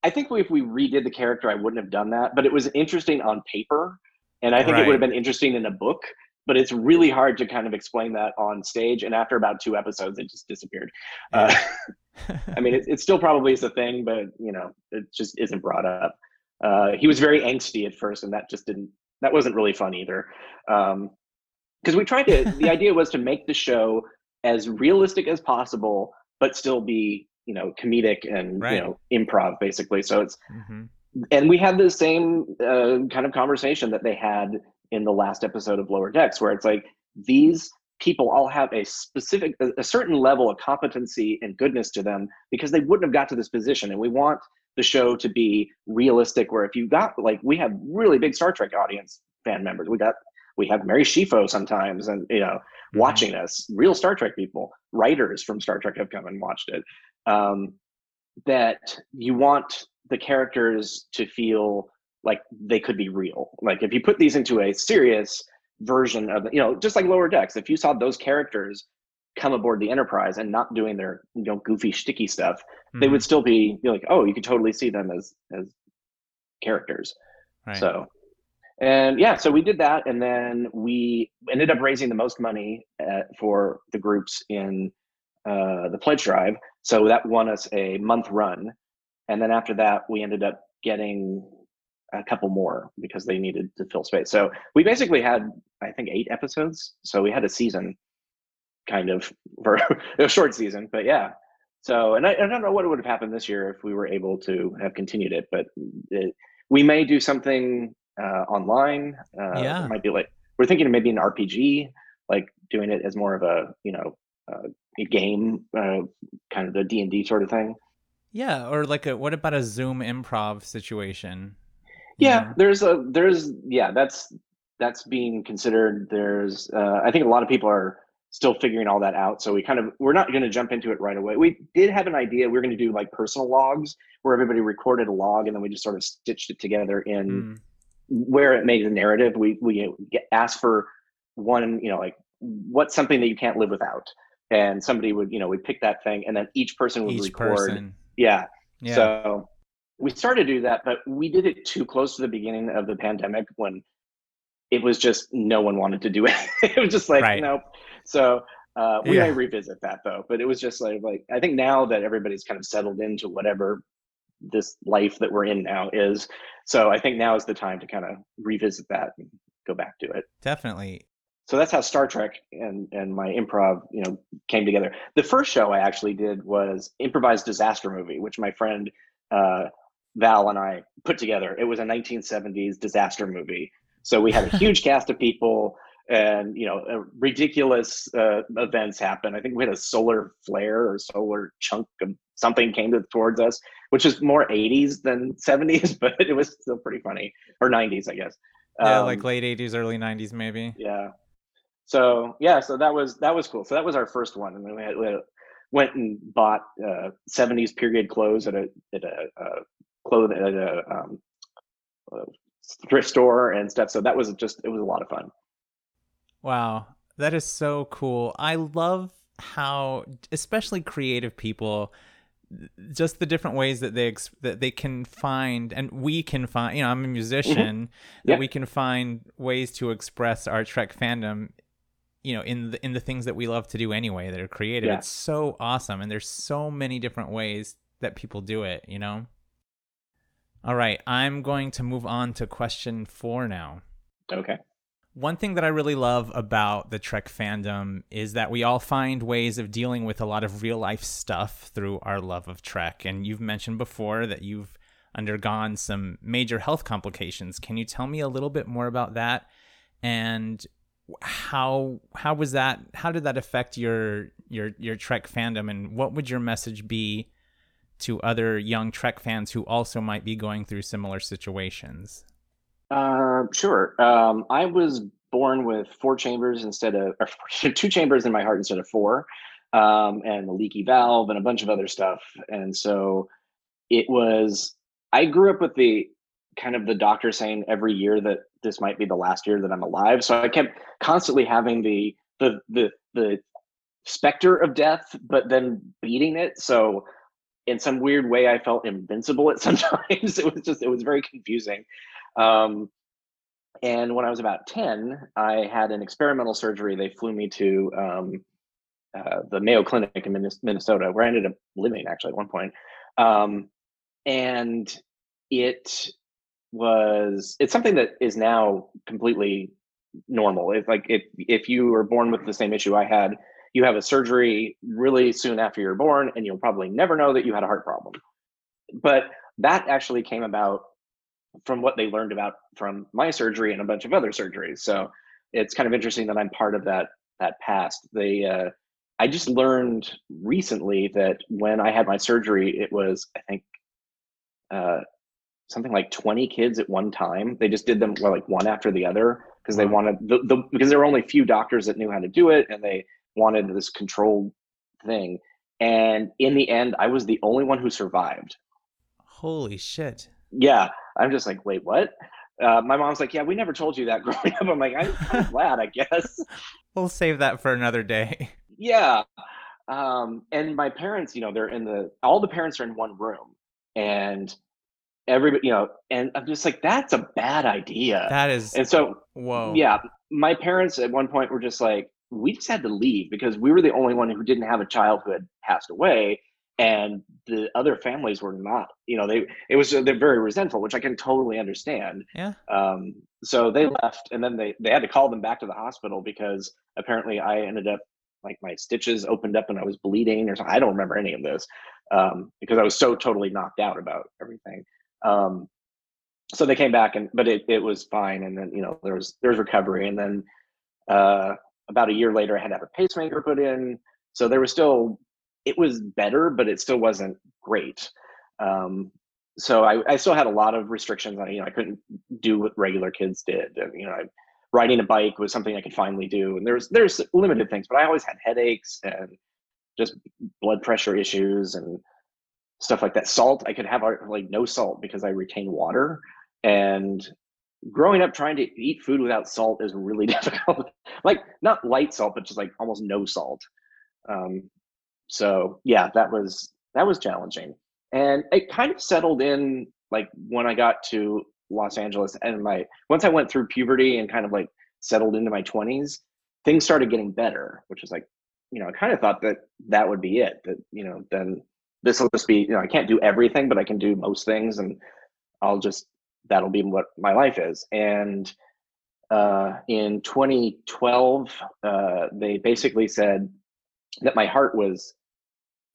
I think if we redid the character, I wouldn't have done that. But it was interesting on paper, and I think right. it would have been interesting in a book. But it's really hard to kind of explain that on stage. And after about two episodes, it just disappeared. Uh, I mean, it, it still probably is a thing, but you know, it just isn't brought up. Uh, he was very angsty at first, and that just didn't. That wasn't really fun either. Because um, we tried to. the idea was to make the show as realistic as possible but still be you know comedic and Right. you know improv basically. So it's hmm and we had the same uh, kind of conversation that they had in the last episode of Lower Decks, where it's like these people all have a specific, a, certain level of competency and goodness to them because they wouldn't have got to this position. And we want the show to be realistic, where if you got like we have really big Star Trek audience fan members, we got we have Mary Chieffo sometimes, and you know Mhm. watching us, real Star Trek people, writers from Star Trek have come and watched it. Um, that you want the characters to feel like they could be real. Like if you put these into a serious version of, you know, just like Lower Decks, if you saw those characters come aboard the Enterprise and not doing their, you know, goofy, sticky stuff, they Mhm. would still be you're like, oh, you could totally see them as as characters. Right. So, and yeah, so we did that, and then we ended up raising the most money uh for the groups in uh, the pledge drive. So that won us a month run, and then after that, we ended up getting a couple more because they needed to fill space. So we basically had, I think, eight episodes. So we had a season, kind of for a short season, but yeah. So, and I, I don't know what would have happened this year if we were able to have continued it, but it, we may do something uh, online. Uh, Yeah. it might be like we're thinking of maybe an RPG, like doing it as more of a you know uh, a game, uh, kind of the D and D sort of thing. Yeah, or like a what about a Zoom improv situation? Yeah, there's a there's yeah that's that's being considered. There's uh, I think a lot of people are still figuring all that out. So we kind of we're not going to jump into it right away. We did have an idea. We are going to do like personal logs where everybody recorded a log and then we just sort of stitched it together in Mm, where it made the narrative. We we get asked for one, you know, like what's something that you can't live without, and somebody would you know we pick that thing and then each person would each record. person. Yeah, Yeah. so we started to do that, but we did it too close to the beginning of the pandemic when it was just no one wanted to do it. it was just like Right. nope. So uh, we Yeah. may revisit that though. But it was just like like I think now that everybody's kind of settled into whatever this life that we're in now is, so I think now is the time to kind of revisit that and go back to it Definitely. so that's how Star Trek and and my improv, you know, came together. The first show I actually did was improvised disaster movie, which my friend uh, Val and I put together. It was a 1970s disaster movie. So we had a huge cast of people, and you know, uh, ridiculous uh, events happened. I think we had a solar flare or solar chunk of something came to, towards us, which is more 80s than 70s, but it was still pretty funny, or 90s, I guess. Yeah, Um, like late '80s, early '90s, maybe. yeah so yeah so that was that was cool so that was our first one and then we, had, we had- went and bought uh 70s period clothes at a at a uh clothes at a um a thrift store and stuff so that was just it was a lot of fun Wow, that is so cool. I love how, especially creative people, just the different ways that they ex- that they can find, and we can find. You know, I'm a musician, that Yeah. we can find ways to express our Trek fandom. You know, in the in the things that we love to do anyway, that are creative. Yeah. It's so awesome, and there's so many different ways that people do it. You know. All right, I'm going to move on to question four now. okay One thing that I really love about the Trek fandom is that we all find ways of dealing with a lot of real life stuff through our love of Trek. And you've mentioned before that you've undergone some major health complications. Can you tell me a little bit more about that? And how how was that how did that affect your your your Trek fandom and what would your message be to other young Trek fans who also might be going through similar situations? uh sure. Um i was born with four chambers instead of or two chambers in my heart instead of four um and a leaky valve and a bunch of other stuff. And so it was i grew up with the kind of the doctor saying every year that this might be the last year that i'm alive. So i kept constantly having the the the the specter of death but then beating it. So in some weird way i felt invincible at sometimes it was just it was very confusing um and when i was about 10 i had an experimental surgery they flew me to um uh, the Mayo Clinic in Minnesota, where I ended up living actually at one point. Um, and it was it's something that is now completely normal. It's like if if you were born with the same issue I had, you have a surgery really soon after you're born, and you'll probably never know that you had a heart problem. But that actually came about from what they learned about from my surgery and a bunch of other surgeries. So it's kind of interesting that I'm part of that that past. They uh, I just learned recently that when I had my surgery, it was I think uh, something like 20 kids at one time. They just did them well, like one after the other because they wanted the, the because there were only a few doctors that knew how to do it and they wanted this controlled thing. And in the end, I was the only one who survived. Holy shit. Yeah. I'm just like, wait, what? Uh, my mom's like, yeah, we never told you that growing up. I'm like, I'm, I'm glad, I guess. We'll save that for another day. Yeah. Um, and my parents, you know, they're in the, all the parents are in one room and everybody, you know, and I'm just like, that's a bad idea. That is. And so, whoa. Yeah. My parents at one point were just like, we just had to leave because we were the only one who didn't have a child who had passed away and the other families were not you know they it was they're very resentful which i can totally understand Yeah. um so they left and then they they had to call them back to the hospital because apparently i ended up like my stitches opened up and i was bleeding or something i don't remember any of this um because i was so totally knocked out about everything um so they came back and but it, it was fine and then you know there was there was recovery and then uh about a year later i had to have a pacemaker put in so there was still it was better but it still wasn't great um so I, I still had a lot of restrictions on. You know, I couldn't do what regular kids did. And, you know, I, riding a bike was something I could finally do. And there's there's limited things, but I always had headaches and just blood pressure issues and stuff like that. Salt, I could have like no salt because I retain water. And growing up trying to eat food without salt is really difficult. like not light salt, but just like almost no salt. Um, so yeah, that was that was challenging and it kind of settled in like when i got to los angeles and my once i went through puberty and kind of like settled into my 20s things started getting better which is like you know i kind of thought that that would be it that you know then this will just be you know i can't do everything but i can do most things and i'll just that'll be what my life is. And uh, in 2012 uh, they basically said that my heart was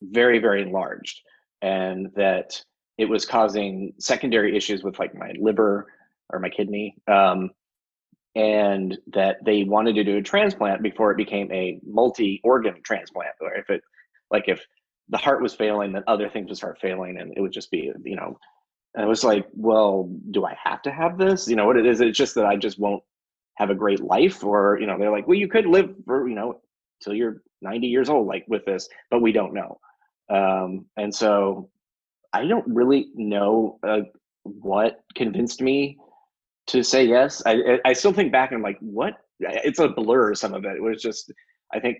very very enlarged and that it was causing secondary issues with like my liver or my kidney um, and that they wanted to do a transplant before it became a multi-organ transplant or if it like if the heart was failing then other things would start failing and it would just be you know and was like well do i have to have this you know what it is it's just that i just won't have a great life or you know they're like well you could live for you know till you're 90 years old like with this but we don't know um, and so I don't really know uh, what convinced me to say yes. I I still think back and I'm like, what? It's a blur. Some of it. It was just. I think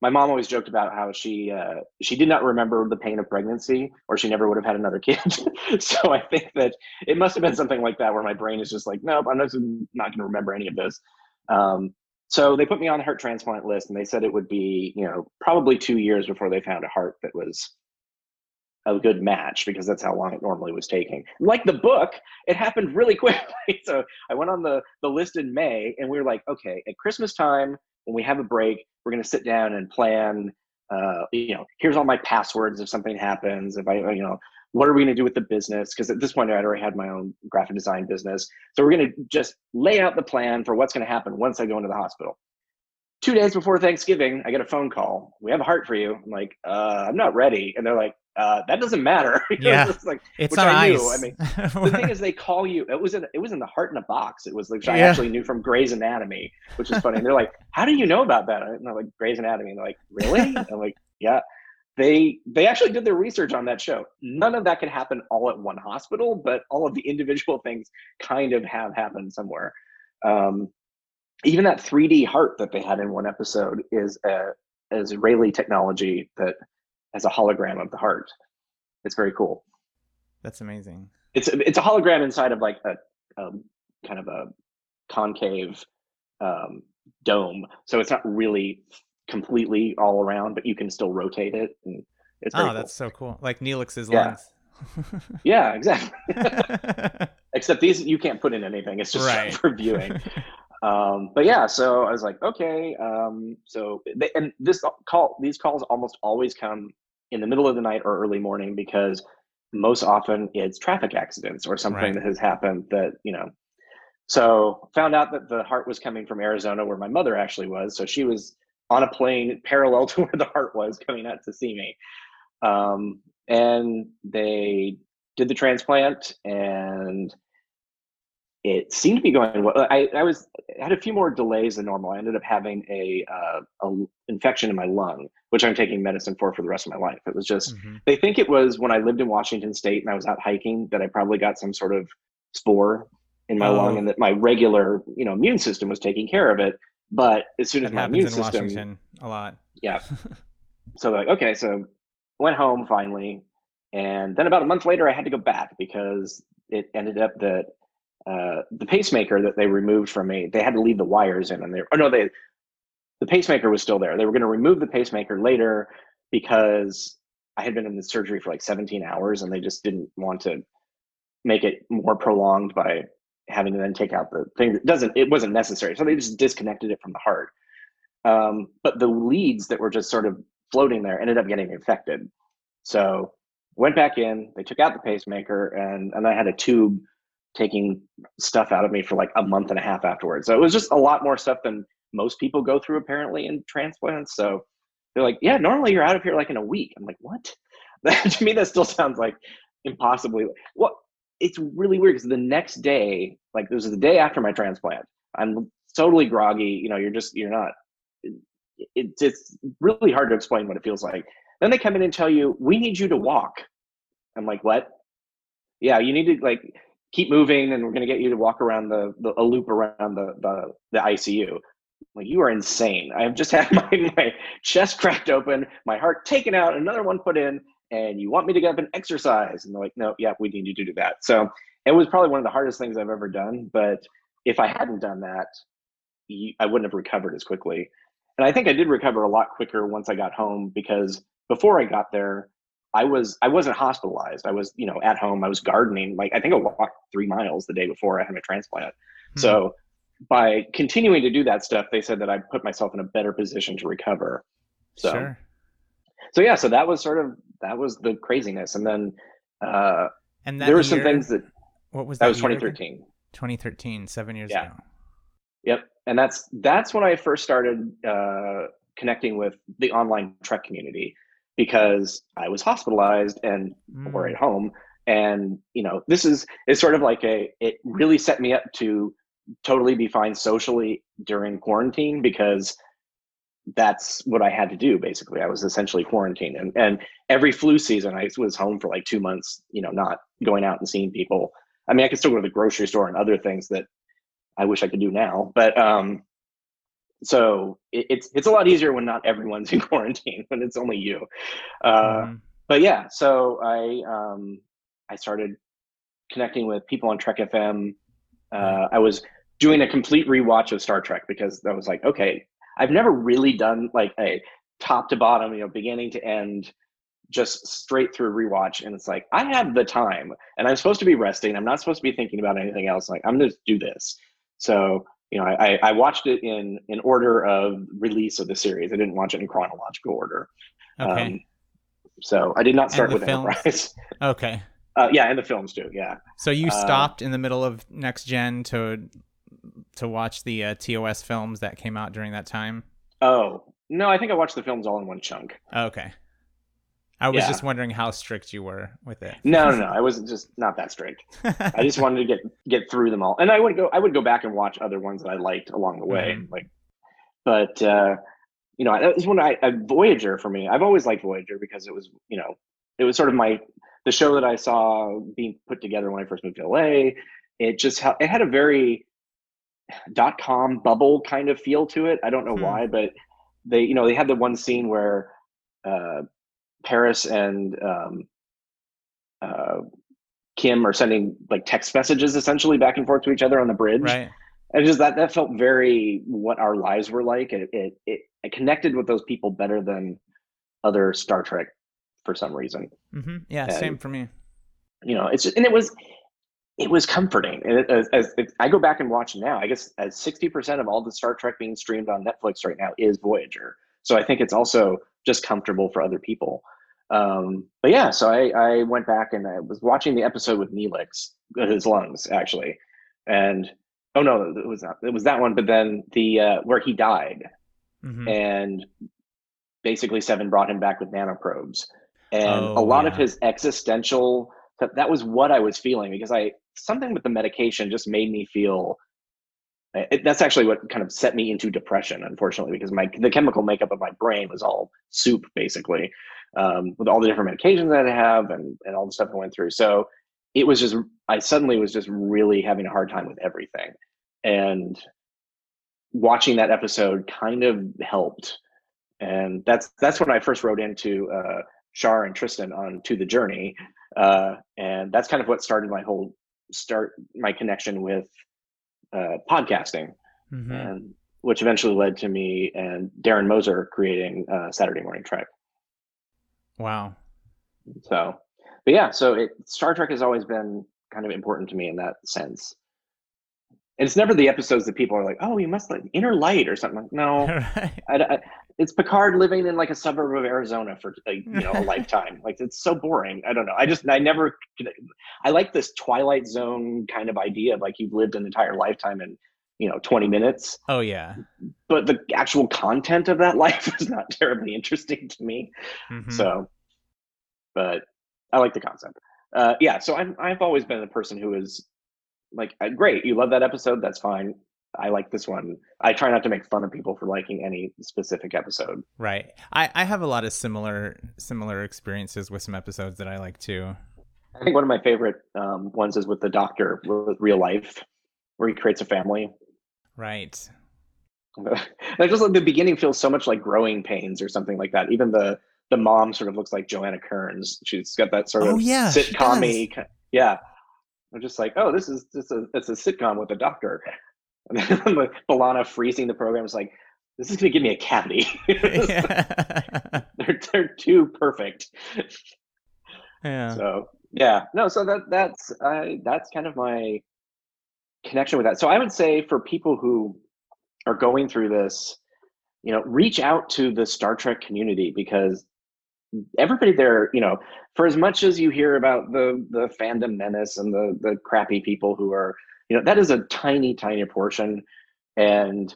my mom always joked about how she uh, she did not remember the pain of pregnancy, or she never would have had another kid. so I think that it must have been something like that, where my brain is just like, nope, I'm just not going to remember any of this. Um, so they put me on the heart transplant list, and they said it would be, you know, probably two years before they found a heart that was a good match because that's how long it normally was taking. Like the book, it happened really quickly. so I went on the the list in May, and we were like, okay, at Christmas time when we have a break, we're going to sit down and plan. Uh, you know, here's all my passwords if something happens. If I, you know, what are we going to do with the business? Because at this point, I'd already had my own graphic design business. So we're going to just lay out the plan for what's going to happen once I go into the hospital. Two days before Thanksgiving, I get a phone call. We have a heart for you. I'm like, uh, I'm not ready. And they're like, uh, that doesn't matter. yeah, it's like it's on I ice. Knew. I mean, the thing is, they call you. It was in it was in the heart in a box. It was like yeah. I actually knew from Grey's Anatomy, which is funny. and they're like, "How do you know about that?" And I'm like, "Grey's Anatomy." And they're like, "Really?" I'm like, "Yeah." They they actually did their research on that show. None of that could happen all at one hospital, but all of the individual things kind of have happened somewhere. Um, even that 3D heart that they had in one episode is a Israeli technology that as a hologram of the heart. It's very cool. That's amazing. It's it's a hologram inside of like a um, kind of a concave um, dome, so it's not really completely all around, but you can still rotate it. And it's oh, cool. that's so cool! Like Neelix's yeah. lungs. yeah, exactly. Except these you can't put in anything; it's just right. for viewing. Um, but yeah, so I was like, okay. Um, so they, and this call, these calls almost always come in the middle of the night or early morning because most often it's traffic accidents or something Right. that has happened that you know. So found out that the heart was coming from Arizona, where my mother actually was. So she was on a plane parallel to where the heart was coming out to see me. Um, and they did the transplant and it seemed to be going well. I, I was I had a few more delays than normal. I ended up having a, uh, a infection in my lung, which I'm taking medicine for for the rest of my life. It was just Mhm. they think it was when I lived in Washington State and I was out hiking that I probably got some sort of spore in my Oh. lung and that my regular you know immune system was taking care of it. But as soon as That my immune in system Washington a lot. yeah. So like, okay, so went home finally, and then about a month later, I had to go back because it ended up that uh, the pacemaker that they removed from me, they had to leave the wires in, and they, oh no, they, the pacemaker was still there. They were going to remove the pacemaker later because I had been in the surgery for like 17 hours, and they just didn't want to make it more prolonged by having to then take out the thing that doesn't, it wasn't necessary. So they just disconnected it from the heart. Um, but the leads that were just sort of floating there ended up getting infected. So went back in, they took out the pacemaker, and and I had a tube taking stuff out of me for like a month and a half afterwards. So it was just a lot more stuff than most people go through apparently in transplants. So they're like, yeah, normally you're out of here like in a week. I'm like, what? to me, that still sounds like impossibly. Well, it's really weird because the next day, like this is the day after my transplant, I'm totally groggy. You know, you're just you're not. It, it's really hard to explain what it feels like. Then they come in and tell you, we need you to walk. I'm like, what? Yeah, you need to like keep moving, and we're going to get you to walk around the, the a loop around the the, the ICU. Like you are insane. I've just had my my chest cracked open, my heart taken out, another one put in, and you want me to get up and exercise? And they're like, no, yeah, we need you to do that. So it was probably one of the hardest things I've ever done. But if I hadn't done that, I wouldn't have recovered as quickly. And I think I did recover a lot quicker once I got home because before I got there, I was I wasn't hospitalized. I was you know at home. I was gardening. Like I think I walked three miles the day before I had my transplant. Hmm. So by continuing to do that stuff, they said that I put myself in a better position to recover. So sure. so yeah, so that was sort of that was the craziness. And then uh, And there were some things that What was that that? was year again? 2013. 2013, seven years Yeah. ago. Yep, and that's that's when I first started uh, connecting with the online Trek community because I was hospitalized and or Mm. at home, and you know this is is sort of like a it really set me up to totally be fine socially during quarantine because that's what I had to do basically. I was essentially quarantined, and and every flu season I was home for like two months, you know, not going out and seeing people. I mean, I could still go to the grocery store and other things that I wish I could do now. But um, so it, it's it's a lot easier when not everyone's in quarantine when it's only you. Uh, Mhm. But yeah, so I um, I started connecting with people on Trek FM. Uh, I was doing a complete rewatch of Star Trek because I was like, okay, I've never really done like a top to bottom, you know, beginning to end, just straight through rewatch. And it's like I have the time, and I'm supposed to be resting. I'm not supposed to be thinking about anything else. Like I'm going to do this. So you know, I, I watched it in in order of release of the series. I didn't watch it in chronological order. Okay. Um, so I did not start the with films? Enterprise. okay. Uh, yeah, and the films too. Yeah. So you uh, stopped in the middle of next gen to to watch the uh, TOS films that came out during that time. Oh no, I think I watched the films all in one chunk. Okay. I was Yeah. just wondering how strict you were with it. No, no, no. I wasn't just not that strict. I just wanted to get get through them all, and I would go. I would go back and watch other ones that I liked along the way. Mhm. Like, but uh, you know, that was when I uh, Voyager for me. I've always liked Voyager because it was, you know, it was sort of my the show that I saw being put together when I first moved to LA. It just ha- it had a very dot com bubble kind of feel to it. I don't know Hmm. why, but they, you know, they had the one scene where uh, Paris and um, uh, Kim are sending like text messages essentially back and forth to each other on the bridge. right. And just that that felt very what our lives were like. It it it, it connected with those people better than other Star Trek for some reason. Mm-hmm. Yeah. Yeah, Same for me. You know, it's just, and it was it was comforting. And as, as, as, I go back and watch now, I guess as 60% of all the Star Trek being streamed on Netflix right now is Voyager. So I think it's also just comfortable for other people. Um, but yeah, so I, I went back and I was watching the episode with Neelix, his lungs actually, and oh no, it was not, it was that one. But then the uh, where he died, mm-hmm. and basically Seven brought him back with nanoprobes, and oh, a lot yeah. of his existential that was what I was feeling because I something with the medication just made me feel it, that's actually what kind of set me into depression unfortunately because my the chemical makeup of my brain was all soup basically um, with all the different medications that i have and, and all the stuff i went through. So it was just i suddenly was just really having a hard time with everything. And watching that episode kind of helped. And that's that's when i first wrote into uh, Shar and Tristan on To the Journey, uh, and that's kind of what started my whole start my connection with uh, podcasting, mm-hmm. and which eventually led to me and Darren Moser creating uh, Saturday Morning Trek. Wow. So, but yeah, so it, Star Trek has always been kind of important to me in that sense. And it's never the episodes that people are like, "Oh, you must like Inner Light" or something. No, right. I, I, it's Picard living in like a suburb of Arizona for a, you know a lifetime. Like it's so boring. I don't know. I just I never. I like this Twilight Zone kind of idea of like you've lived an entire lifetime in you know 20 minutes. Oh yeah. But the actual content of that life is not terribly interesting to me. Mm-hmm. So, but I like the concept. Uh, yeah. So I've I've always been the person who is like uh, great you love that episode that's fine i like this one. I try not to make fun of people for liking any specific episode. Right. I i have a lot of similar similar experiences with some episodes that i like too. I think one of my favorite um, ones is with the doctor with real life where he creates a family. Right. I just like the beginning feels so much like growing pains or something like that. Even the the mom sort of looks like joanna kerns she's got that sort of oh, yeah, sitcom yeah. I'm just like, oh, this is just a it's a sitcom with a doctor. B'Elanna freezing the program is like, this is gonna give me a cavity. they're they're too perfect. Yeah. So yeah, no, so that that's I that's kind of my connection with that. So I would say for people who are going through this, you know, reach out to the Star Trek community because everybody there, you know, for as much as you hear about the the fandom menace and the the crappy people who are, you know, that is a tiny, tiny portion. And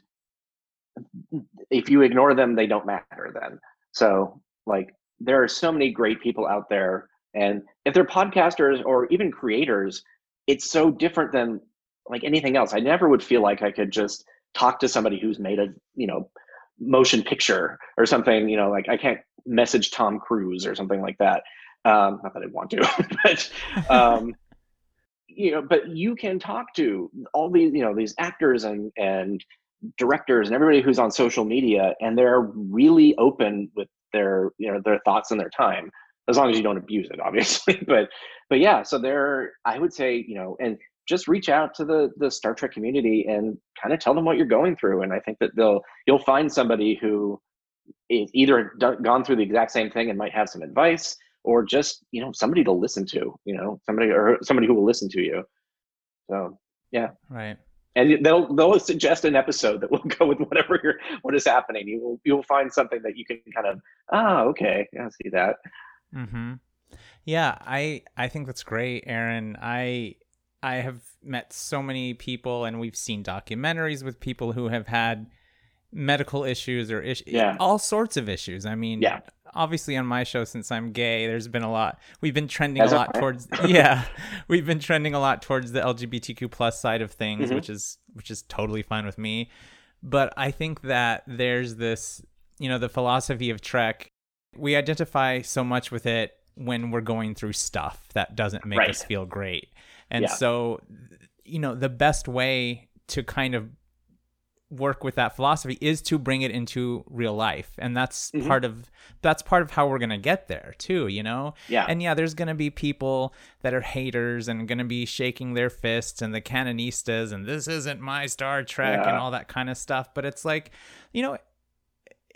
if you ignore them, they don't matter then. So like there are so many great people out there. And if they're podcasters or even creators, it's so different than like anything else. I never would feel like I could just talk to somebody who's made a, you know, motion picture or something, you know, like I can't message Tom Cruise or something like that. Um, not that I want to, but um, you know, but you can talk to all these, you know, these actors and and directors and everybody who's on social media, and they're really open with their, you know, their thoughts and their time, as long as you don't abuse it, obviously. but but yeah, so they're, I would say, you know, and just reach out to the the Star Trek community and kind of tell them what you're going through, and I think that they'll you'll find somebody who is either done, gone through the exact same thing and might have some advice or just you know somebody to listen to you know somebody or somebody who will listen to you. So yeah. Right. And they'll they'll suggest an episode that will go with whatever you're what is happening. You will you'll find something that you can kind of ah oh, okay i see that. Mm-hmm. Yeah i i think that's great aaron. I i have met so many people and we've seen documentaries with people who have had medical issues or issues, yeah. all sorts of issues. I mean, yeah. Obviously on my show, since I'm gay, there's been a lot. We've been trending As a lot towards, yeah, we've been trending a lot towards the LGBTQ plus side of things, mm-hmm. which is which is totally fine with me. But I think that there's this, you know, the philosophy of Trek. We identify so much with it when we're going through stuff that doesn't make right. us feel great. And yeah. so, you know, the best way to kind of work with that philosophy is to bring it into real life and that's mm-hmm. part of that's part of how we're going to get there too you know yeah and yeah there's going to be people that are haters and going to be shaking their fists and the canonistas and this isn't my star trek yeah. and all that kind of stuff but it's like you know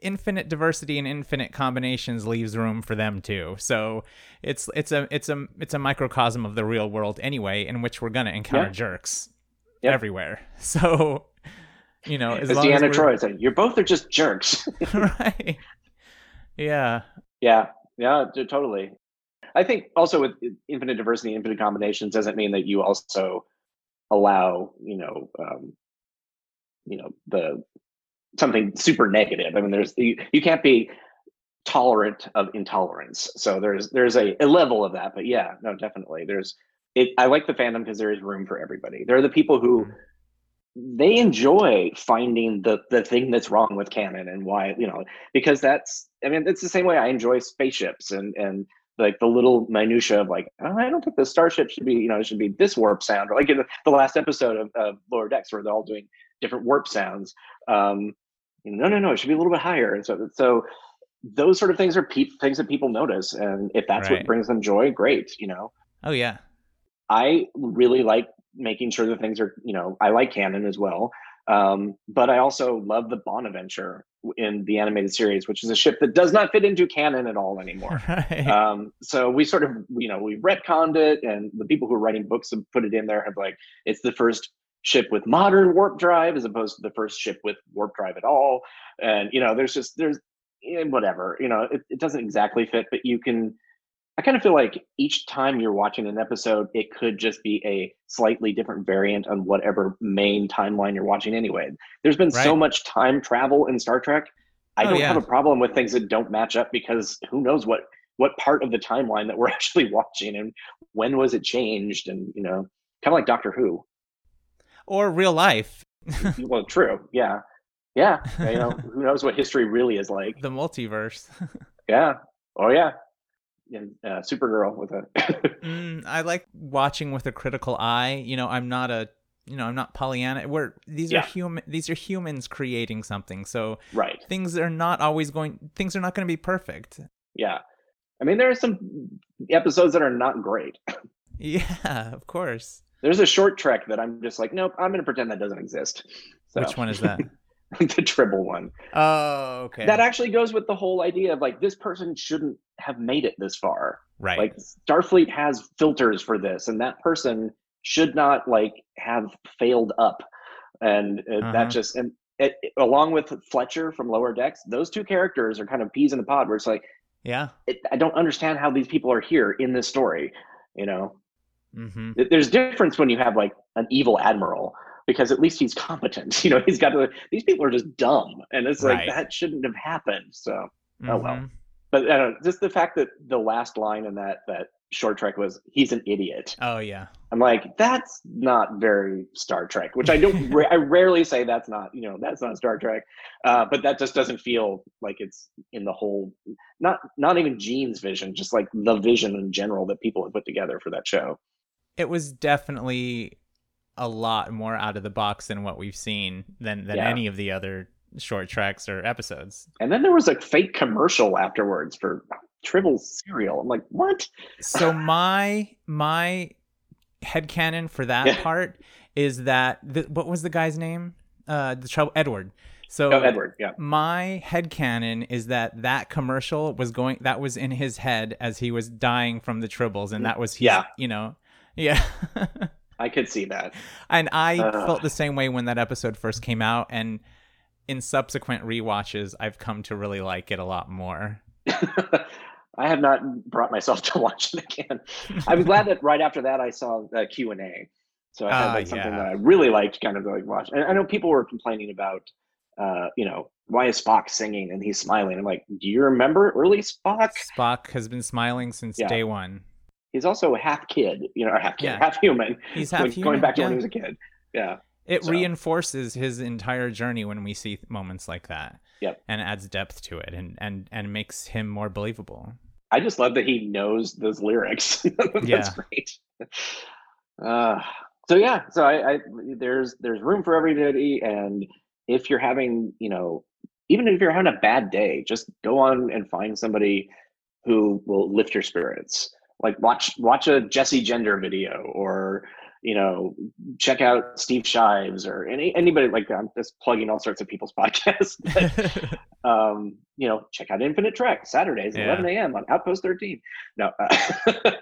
infinite diversity and infinite combinations leaves room for them too. So it's it's a it's a it's a microcosm of the real world anyway, in which we're gonna encounter Yep. jerks Yep. everywhere. So you know, as, As long as Deanna we're- Troi said, "You're both are just jerks." right? Yeah, Yeah, yeah, totally. I think also with infinite diversity, infinite combinations doesn't mean that you also allow, you know, um, you know, the something super negative. I mean, there's you, you can't be tolerant of intolerance. So there's there's a, a level of that. But yeah, no, definitely. There's it. I like the fandom because there is room for everybody. There are the people who they enjoy finding the the thing that's wrong with canon and why you know because that's i mean it's the same way i enjoy spaceships and and like the little minutia of like oh, i don't think the starship should be you know it should be this warp sound or like in the, the last episode of, of lower decks where they're all doing different warp sounds um you know, no no no it should be a little bit higher and so so those sort of things are pe- things that people notice and if that's Right. what brings them joy great you know oh yeah, I really like making sure that things are, you know, I like canon as well. Um, but I also love the Bonaventure in the animated series, which is a ship that does not fit into canon at all anymore. right. um, so we sort of, you know, we retconned it, and the people who are writing books have put it in there have like, it's the first ship with modern warp drive as opposed to the first ship with warp drive at all. And, you know, there's just, there's, eh, whatever, you know, it, it doesn't exactly fit, but you can, I kind of feel like each time you're watching an episode, it could just be a slightly different variant on whatever main timeline you're watching anyway. There's been so much time travel in Star Trek. I Oh, don't yeah. have a problem with things that don't match up because who knows what what part of the timeline that we're actually watching and when was it changed and you know, kind of like Doctor Who. or real life, well, true. Yeah. Yeah. You know, who knows what history really is like. the multiverse. Yeah. Oh yeah. And uh, Supergirl with a Mm, I like watching with a critical eye. You know, I'm not a, you know, I'm not Pollyanna. We're these Yeah. are human. These are humans creating something. So right. things are not always going. Things are not going to be perfect. Yeah. I mean, there are some episodes that are not great. Yeah, of course. There's a short trek that I'm just like, nope, I'm going to pretend that doesn't exist. So, Which one is that? the Tribble one. oh, okay. That actually goes with the whole idea of like, this person shouldn't have made it this far. right. Like, Starfleet has filters for this, and that person should not like have failed up. And uh, Uh-huh. that just, and it, along with Fletcher from Lower Decks, those two characters are kind of peas in the pod where it's like, yeah. it, I don't understand how these people are here in this story. You know, Mm-hmm. There's difference when you have like an evil admiral because at least he's competent. You know, he's got to. These people are just dumb, and it's like Right. that shouldn't have happened. So, Oh, well. Mhm. but I don't know, just the fact that the last line in that that short trek was "He's an idiot." Oh yeah. I'm like, that's not very Star Trek. Which I don't. I rarely say that's not. You know, that's not Star Trek. Uh, but that just doesn't feel like it's in the whole. Not not even Gene's vision, just like the vision in general that people have put together for that show. It was definitely a lot more out of the box than what we've seen than than Yeah. any of the other short treks or episodes. And then there was a fake commercial afterwards for Tribble cereal. I'm like, what? so my my head headcanon for that Yeah. part is that the, what was the guy's name? Uh the trouble Edward. So Oh, Edward. Yeah. my headcanon is that that commercial was going that was in his head as he was dying from the tribbles and that was his, Yeah. you know. Yeah. I could see that. and I Ugh. felt the same way when that episode first came out and in subsequent rewatches I've come to really like it a lot more. I have not brought myself to watch it again. I'm glad that right after that I saw the Q and A, so I had Ah, like something yeah. that I really liked, kind of like watch. And I know people were complaining about, uh, you know, why is Spock singing and he's smiling? I'm like, do you remember early Spock? Spock has been smiling since Yeah. day 1. He's also a half kid, you know, or half kid, Yeah. half human. He's half going human, back to when he was a kid. Yeah, It So- reinforces his entire journey when we see moments like that. Yep. And adds depth to it and, and, and makes him more believable. I just love that he knows those lyrics. That's Yeah. great. Uh, so yeah, so I, I there's there's room for everybody, and if you're having you know even if you're having a bad day, just go on and find somebody who will lift your spirits. Like watch watch a Jessie Gender video or you know, check out Steve Shives or any anybody like that. I'm just plugging all sorts of people's podcasts. But, um, you know, check out Infinite Trek Saturdays at Yeah. 11 a.m. on Outpost 13. No, uh,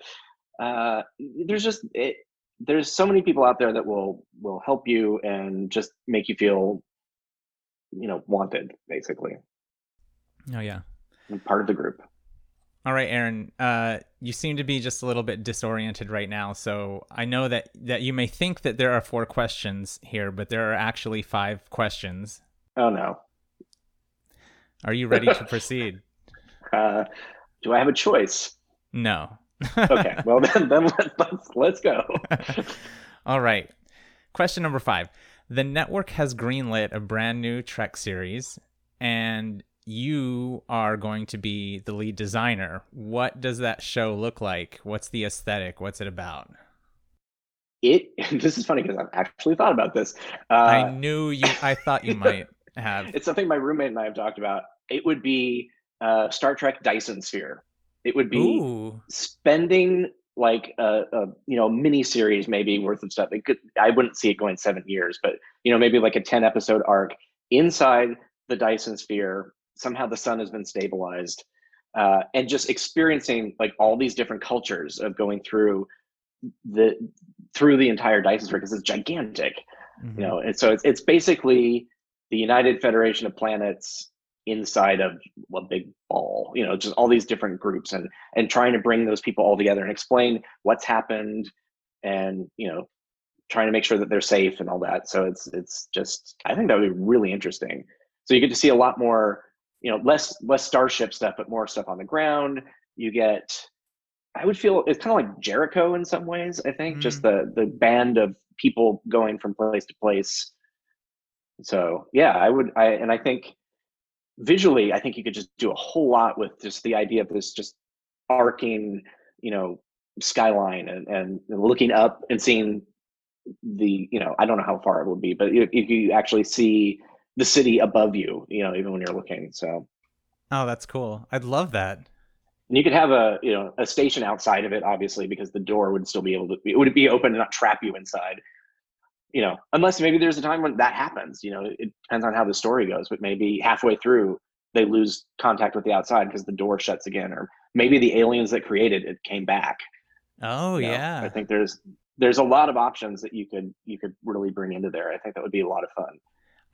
uh, there's just it, there's so many people out there that will will help you and just make you feel, you know, wanted basically, oh yeah. and part of the group. All right, Aaron. Uh, you seem to be just a little bit disoriented right now. So I know that that you may think that there are four questions here, but there are actually five questions. Oh no. Are you ready to proceed? Uh, do I have a choice? No. Okay, well then, then let, let's let's go. All right. Question number five. The network has greenlit a brand new Trek series, and you are going to be the lead designer. What does that show look like? What's the aesthetic? What's it about? It. This is funny because I've actually thought about this. Uh, I knew you. I thought you might have. it's something my roommate and I have talked about. It would be uh, Star Trek Dyson Sphere. It would be Ooh. spending like a, a you know mini series maybe worth of stuff. It could I wouldn't see it going seven years, but you know maybe like a ten episode arc inside the Dyson Sphere. Somehow the sun has been stabilized, uh, and just experiencing like all these different cultures of going through the through the entire Sphere because it's gigantic Mhm. you know and so it's, it's basically the united federation of planets inside of a big ball you know just all these different groups and and trying to bring those people all together and explain what's happened and you know trying to make sure that they're safe and all that so it's it's just i think that would be really interesting so you get to see a lot more you know less less starship stuff but more stuff on the ground. You get i would feel it's kind of like jericho in some ways i think just mm. the the band of people going from place to place. So yeah i would i and i think visually i think you could just do a whole lot with just the idea of this just arcing you know skyline and, and looking up and seeing the you know i don't know how far it would be but if, if you actually see the city above you you know even when you're looking so Oh, that's cool. I'd love that. and you could have a you know a station outside of it obviously because the door would still be able to it would be open and not trap you inside you know unless maybe there's a time when that happens you know it depends on how the story goes but maybe halfway through they lose contact with the outside because the door shuts again or maybe the aliens that created it came back Oh you know? yeah. i think there's there's a lot of options that you could you could really bring into there i think that would be a lot of fun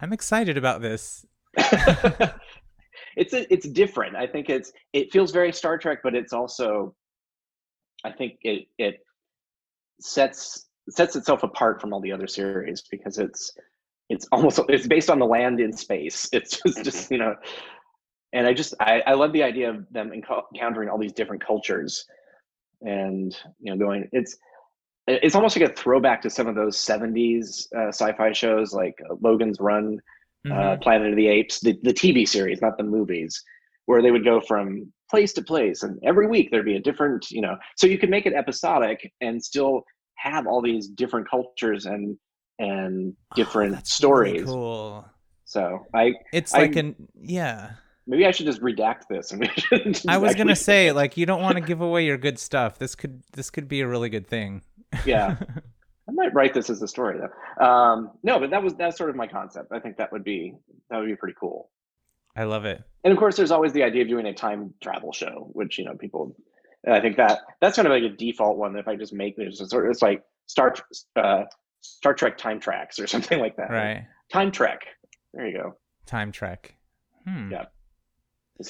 I'm excited about this. it's it's different. I think it's it feels very Star Trek, but it's also I think it it sets sets itself apart from all the other series because it's it's almost it's based on the land in space. It's just, just mm-hmm. you know, and I just I, I love the idea of them encountering all these different cultures, and you know going it's it's almost like a throwback to some of those 70s uh, sci-fi shows like uh, Logan's Run uh, Mhm. Planet of the Apes, the, the TV series, not the movies, where they would go from place to place, and every week there'd be a different, you know. So you could make it episodic and still have all these different cultures and and different Oh, that's really stories. cool. So I It's I- like an yeah. maybe I should just redact this. And we should just I was gonna say like you don't want to give away your good stuff. This could this could be a really good thing. Yeah. I might write this as a story though. Um, no, but that was that's sort of my concept. I think that would be that would be pretty cool. I love it. and of course there's always the idea of doing a time travel show which you know people and i think that that's kind of like a default one that if i just make there's a sort of it's like star uh star trek time tracks or something like that Right. time trek there you go Time trek. Hmm. Yeah.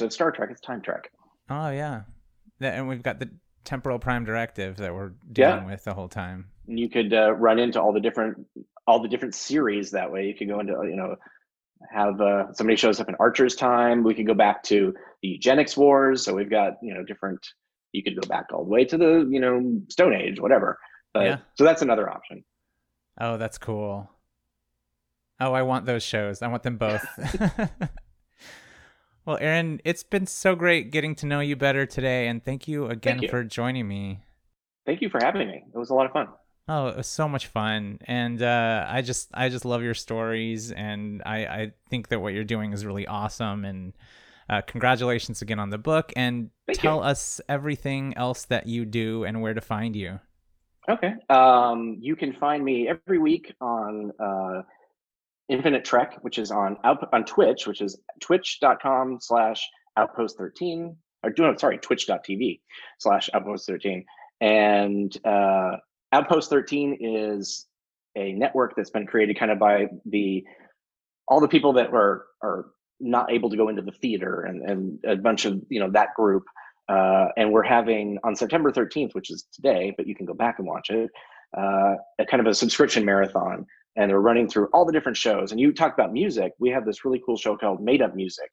of star trek it's time trek Oh yeah. And we've got the temporal prime directive that we're Yeah. dealing with the whole time. and you could uh, run into all the different all the different series that way you could go into you know have uh, somebody shows up in archer's time we could go back to the eugenics wars so we've got you know different you could go back all the way to the you know stone age whatever but Yeah. so that's another option Oh, that's cool. Oh, I want those shows. I want them both. well, Aaron, it's been so great getting to know you better today, and thank you again you. for joining me. thank you for having me it was a lot of fun Oh, it was so much fun, and uh, I just I just love your stories, and I I think that what you're doing is really awesome, and uh, congratulations again on the book, and Thank tell you. us everything else that you do and where to find you. Okay. Um, you can find me every week on uh, Infinite Trek, which is on on Twitch, which is twitch.com slash outpost 13 or no, sorry, twitch.tv slash outpost 13. And uh, outpost 13 is a network that's been created kind of by the all the people that were are not able to go into the theater and, and a bunch of you know that group uh, and we're having on september 13th which is today but you can go back and watch it uh, a kind of a subscription marathon and they're running through all the different shows. And you talk about music. We have this really cool show called made up music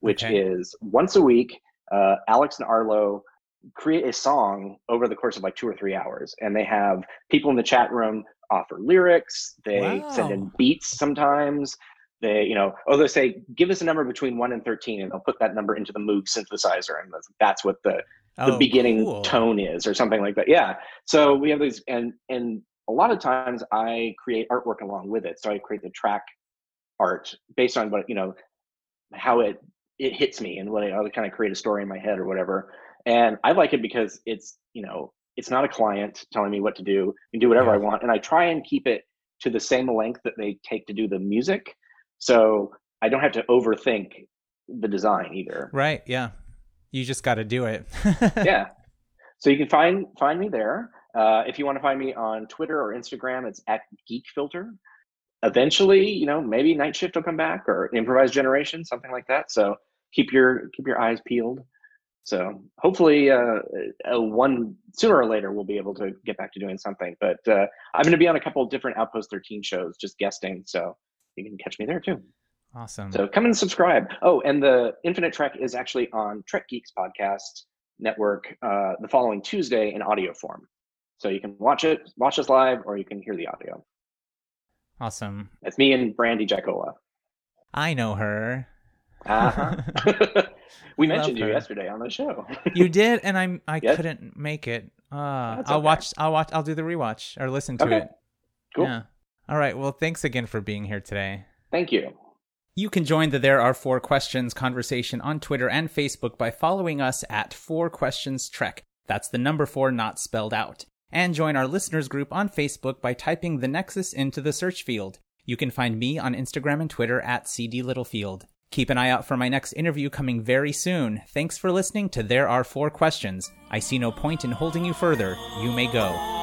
which okay. is once a week uh, alex and arlo create a song over the course of like two or three hours. And they have people in the chat room offer lyrics. They wow. send in beats sometimes. They you know oh they say give us a number between 1 and 13 and they'll put that number into the moog synthesizer and that's what the the oh, beginning cool. tone is or something like that. Yeah. So we have these and and a lot of times i create artwork along with it so i create the track art based on what you know how it it hits me and what I, I kind of create a story in my head or whatever and i like it because it's you know it's not a client telling me what to do and do whatever yeah. i want and i try and keep it to the same length that they take to do the music so I don't have to overthink the design either. Right. Yeah. You just got to do it. yeah. So you can find find me there. Uh, if you want to find me on Twitter or Instagram, it's at Geek Filter. Eventually, you know, maybe Night Shift will come back or Improvised Generation, something like that. So keep your keep your eyes peeled. So hopefully, uh, uh, one sooner or later we'll be able to get back to doing something. But uh, I'm going to be on a couple of different Outpost 13 shows, just guesting. So you can catch me there too. Awesome. So come and subscribe. Oh, and the Infinite Trek is actually on Trek Geeks podcast network uh, the following Tuesday in audio form. So you can watch it, watch us live, or you can hear the audio. Awesome. It's me and Brandy Jacola. I know her. Uh-huh. we mentioned you yesterday on the show. you did, and I'm I yes? couldn't make it. Uh, I'll watch. I'll watch. I'll do the rewatch or listen to okay. it. Cool. Yeah. All right. Well, thanks again for being here today. Thank you. You can join the There Are Four Questions conversation on Twitter and Facebook by following us at Four Questions Trek. That's the number four not spelled out. And join our listeners group on Facebook by typing the Nexus into the search field. You can find me on Instagram and Twitter at CD Littlefield. Keep an eye out for my next interview coming very soon. Thanks for listening to There Are Four Questions. I see no point in holding you further. You may go.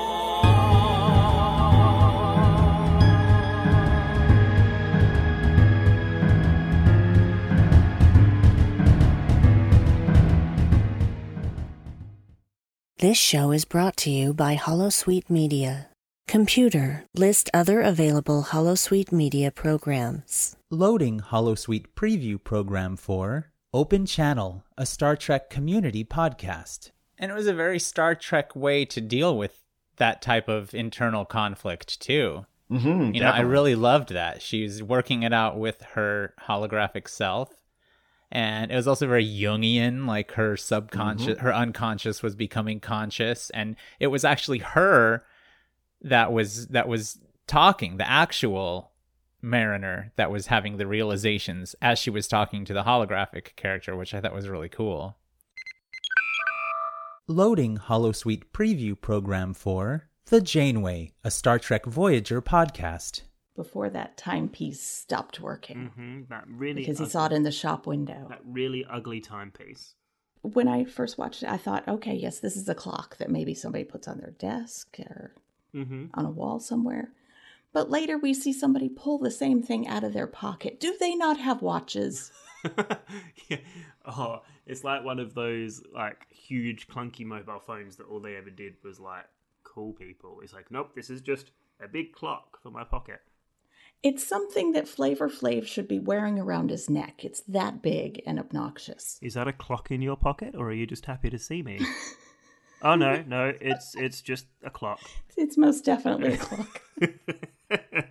This show is brought to you by Holosuite Media. Computer, list other available Holosuite Media programs. Loading Holosuite preview program for Open Channel, a Star Trek community podcast. And it was a very Star Trek way to deal with that type of internal conflict, too. Mm-hmm, you definitely. know, I really loved that. She's working it out with her holographic self and it was also very jungian like her subconscious mm-hmm. her unconscious was becoming conscious. And it was actually her that was that was talking the actual mariner that was having the realizations as she was talking to the holographic character which i thought was really cool. Loading holosuite preview program for the janeway a star trek voyager podcast before that timepiece stopped working. Mm-hmm. That really because ugly, he saw it in the shop window. That really ugly timepiece. When I first watched it, I thought, okay, yes, this is a clock that maybe somebody puts on their desk or mm-hmm. on a wall somewhere. But later we see somebody pull the same thing out of their pocket. Do they not have watches? yeah. Oh, it's like one of those like huge clunky mobile phones that all they ever did was like call people. It's like, nope, this is just a big clock for my pocket. It's something that Flavor Flav should be wearing around his neck. It's that big and obnoxious. Is that a clock in your pocket, or are you just happy to see me? oh no, no, it's it's just a clock. It's most definitely a clock.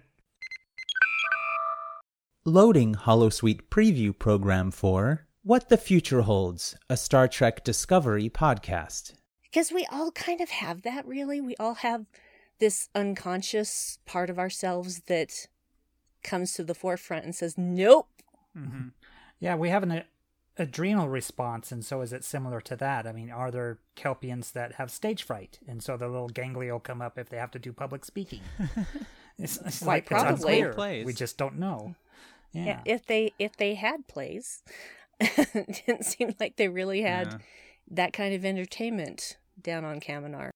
Loading Holosuite preview program for What the Future Holds, a Star Trek Discovery podcast. Because we all kind of have that, really. We all have this unconscious part of ourselves that comes to the forefront and says, "Nope." Mm-hmm. Yeah, we have an adrenal response, and so is it similar to that? I mean, are there Kelpiens that have stage fright, and so the little ganglia will come up if they have to do public speaking? it's, it's Quite like it's probably. unclear. Plays. We just don't know. Yeah. Yeah, if they if they had plays, it didn't seem like they really had Yeah. that kind of entertainment down on Kaminar.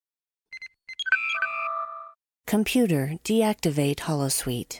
Computer, deactivate Holosuite.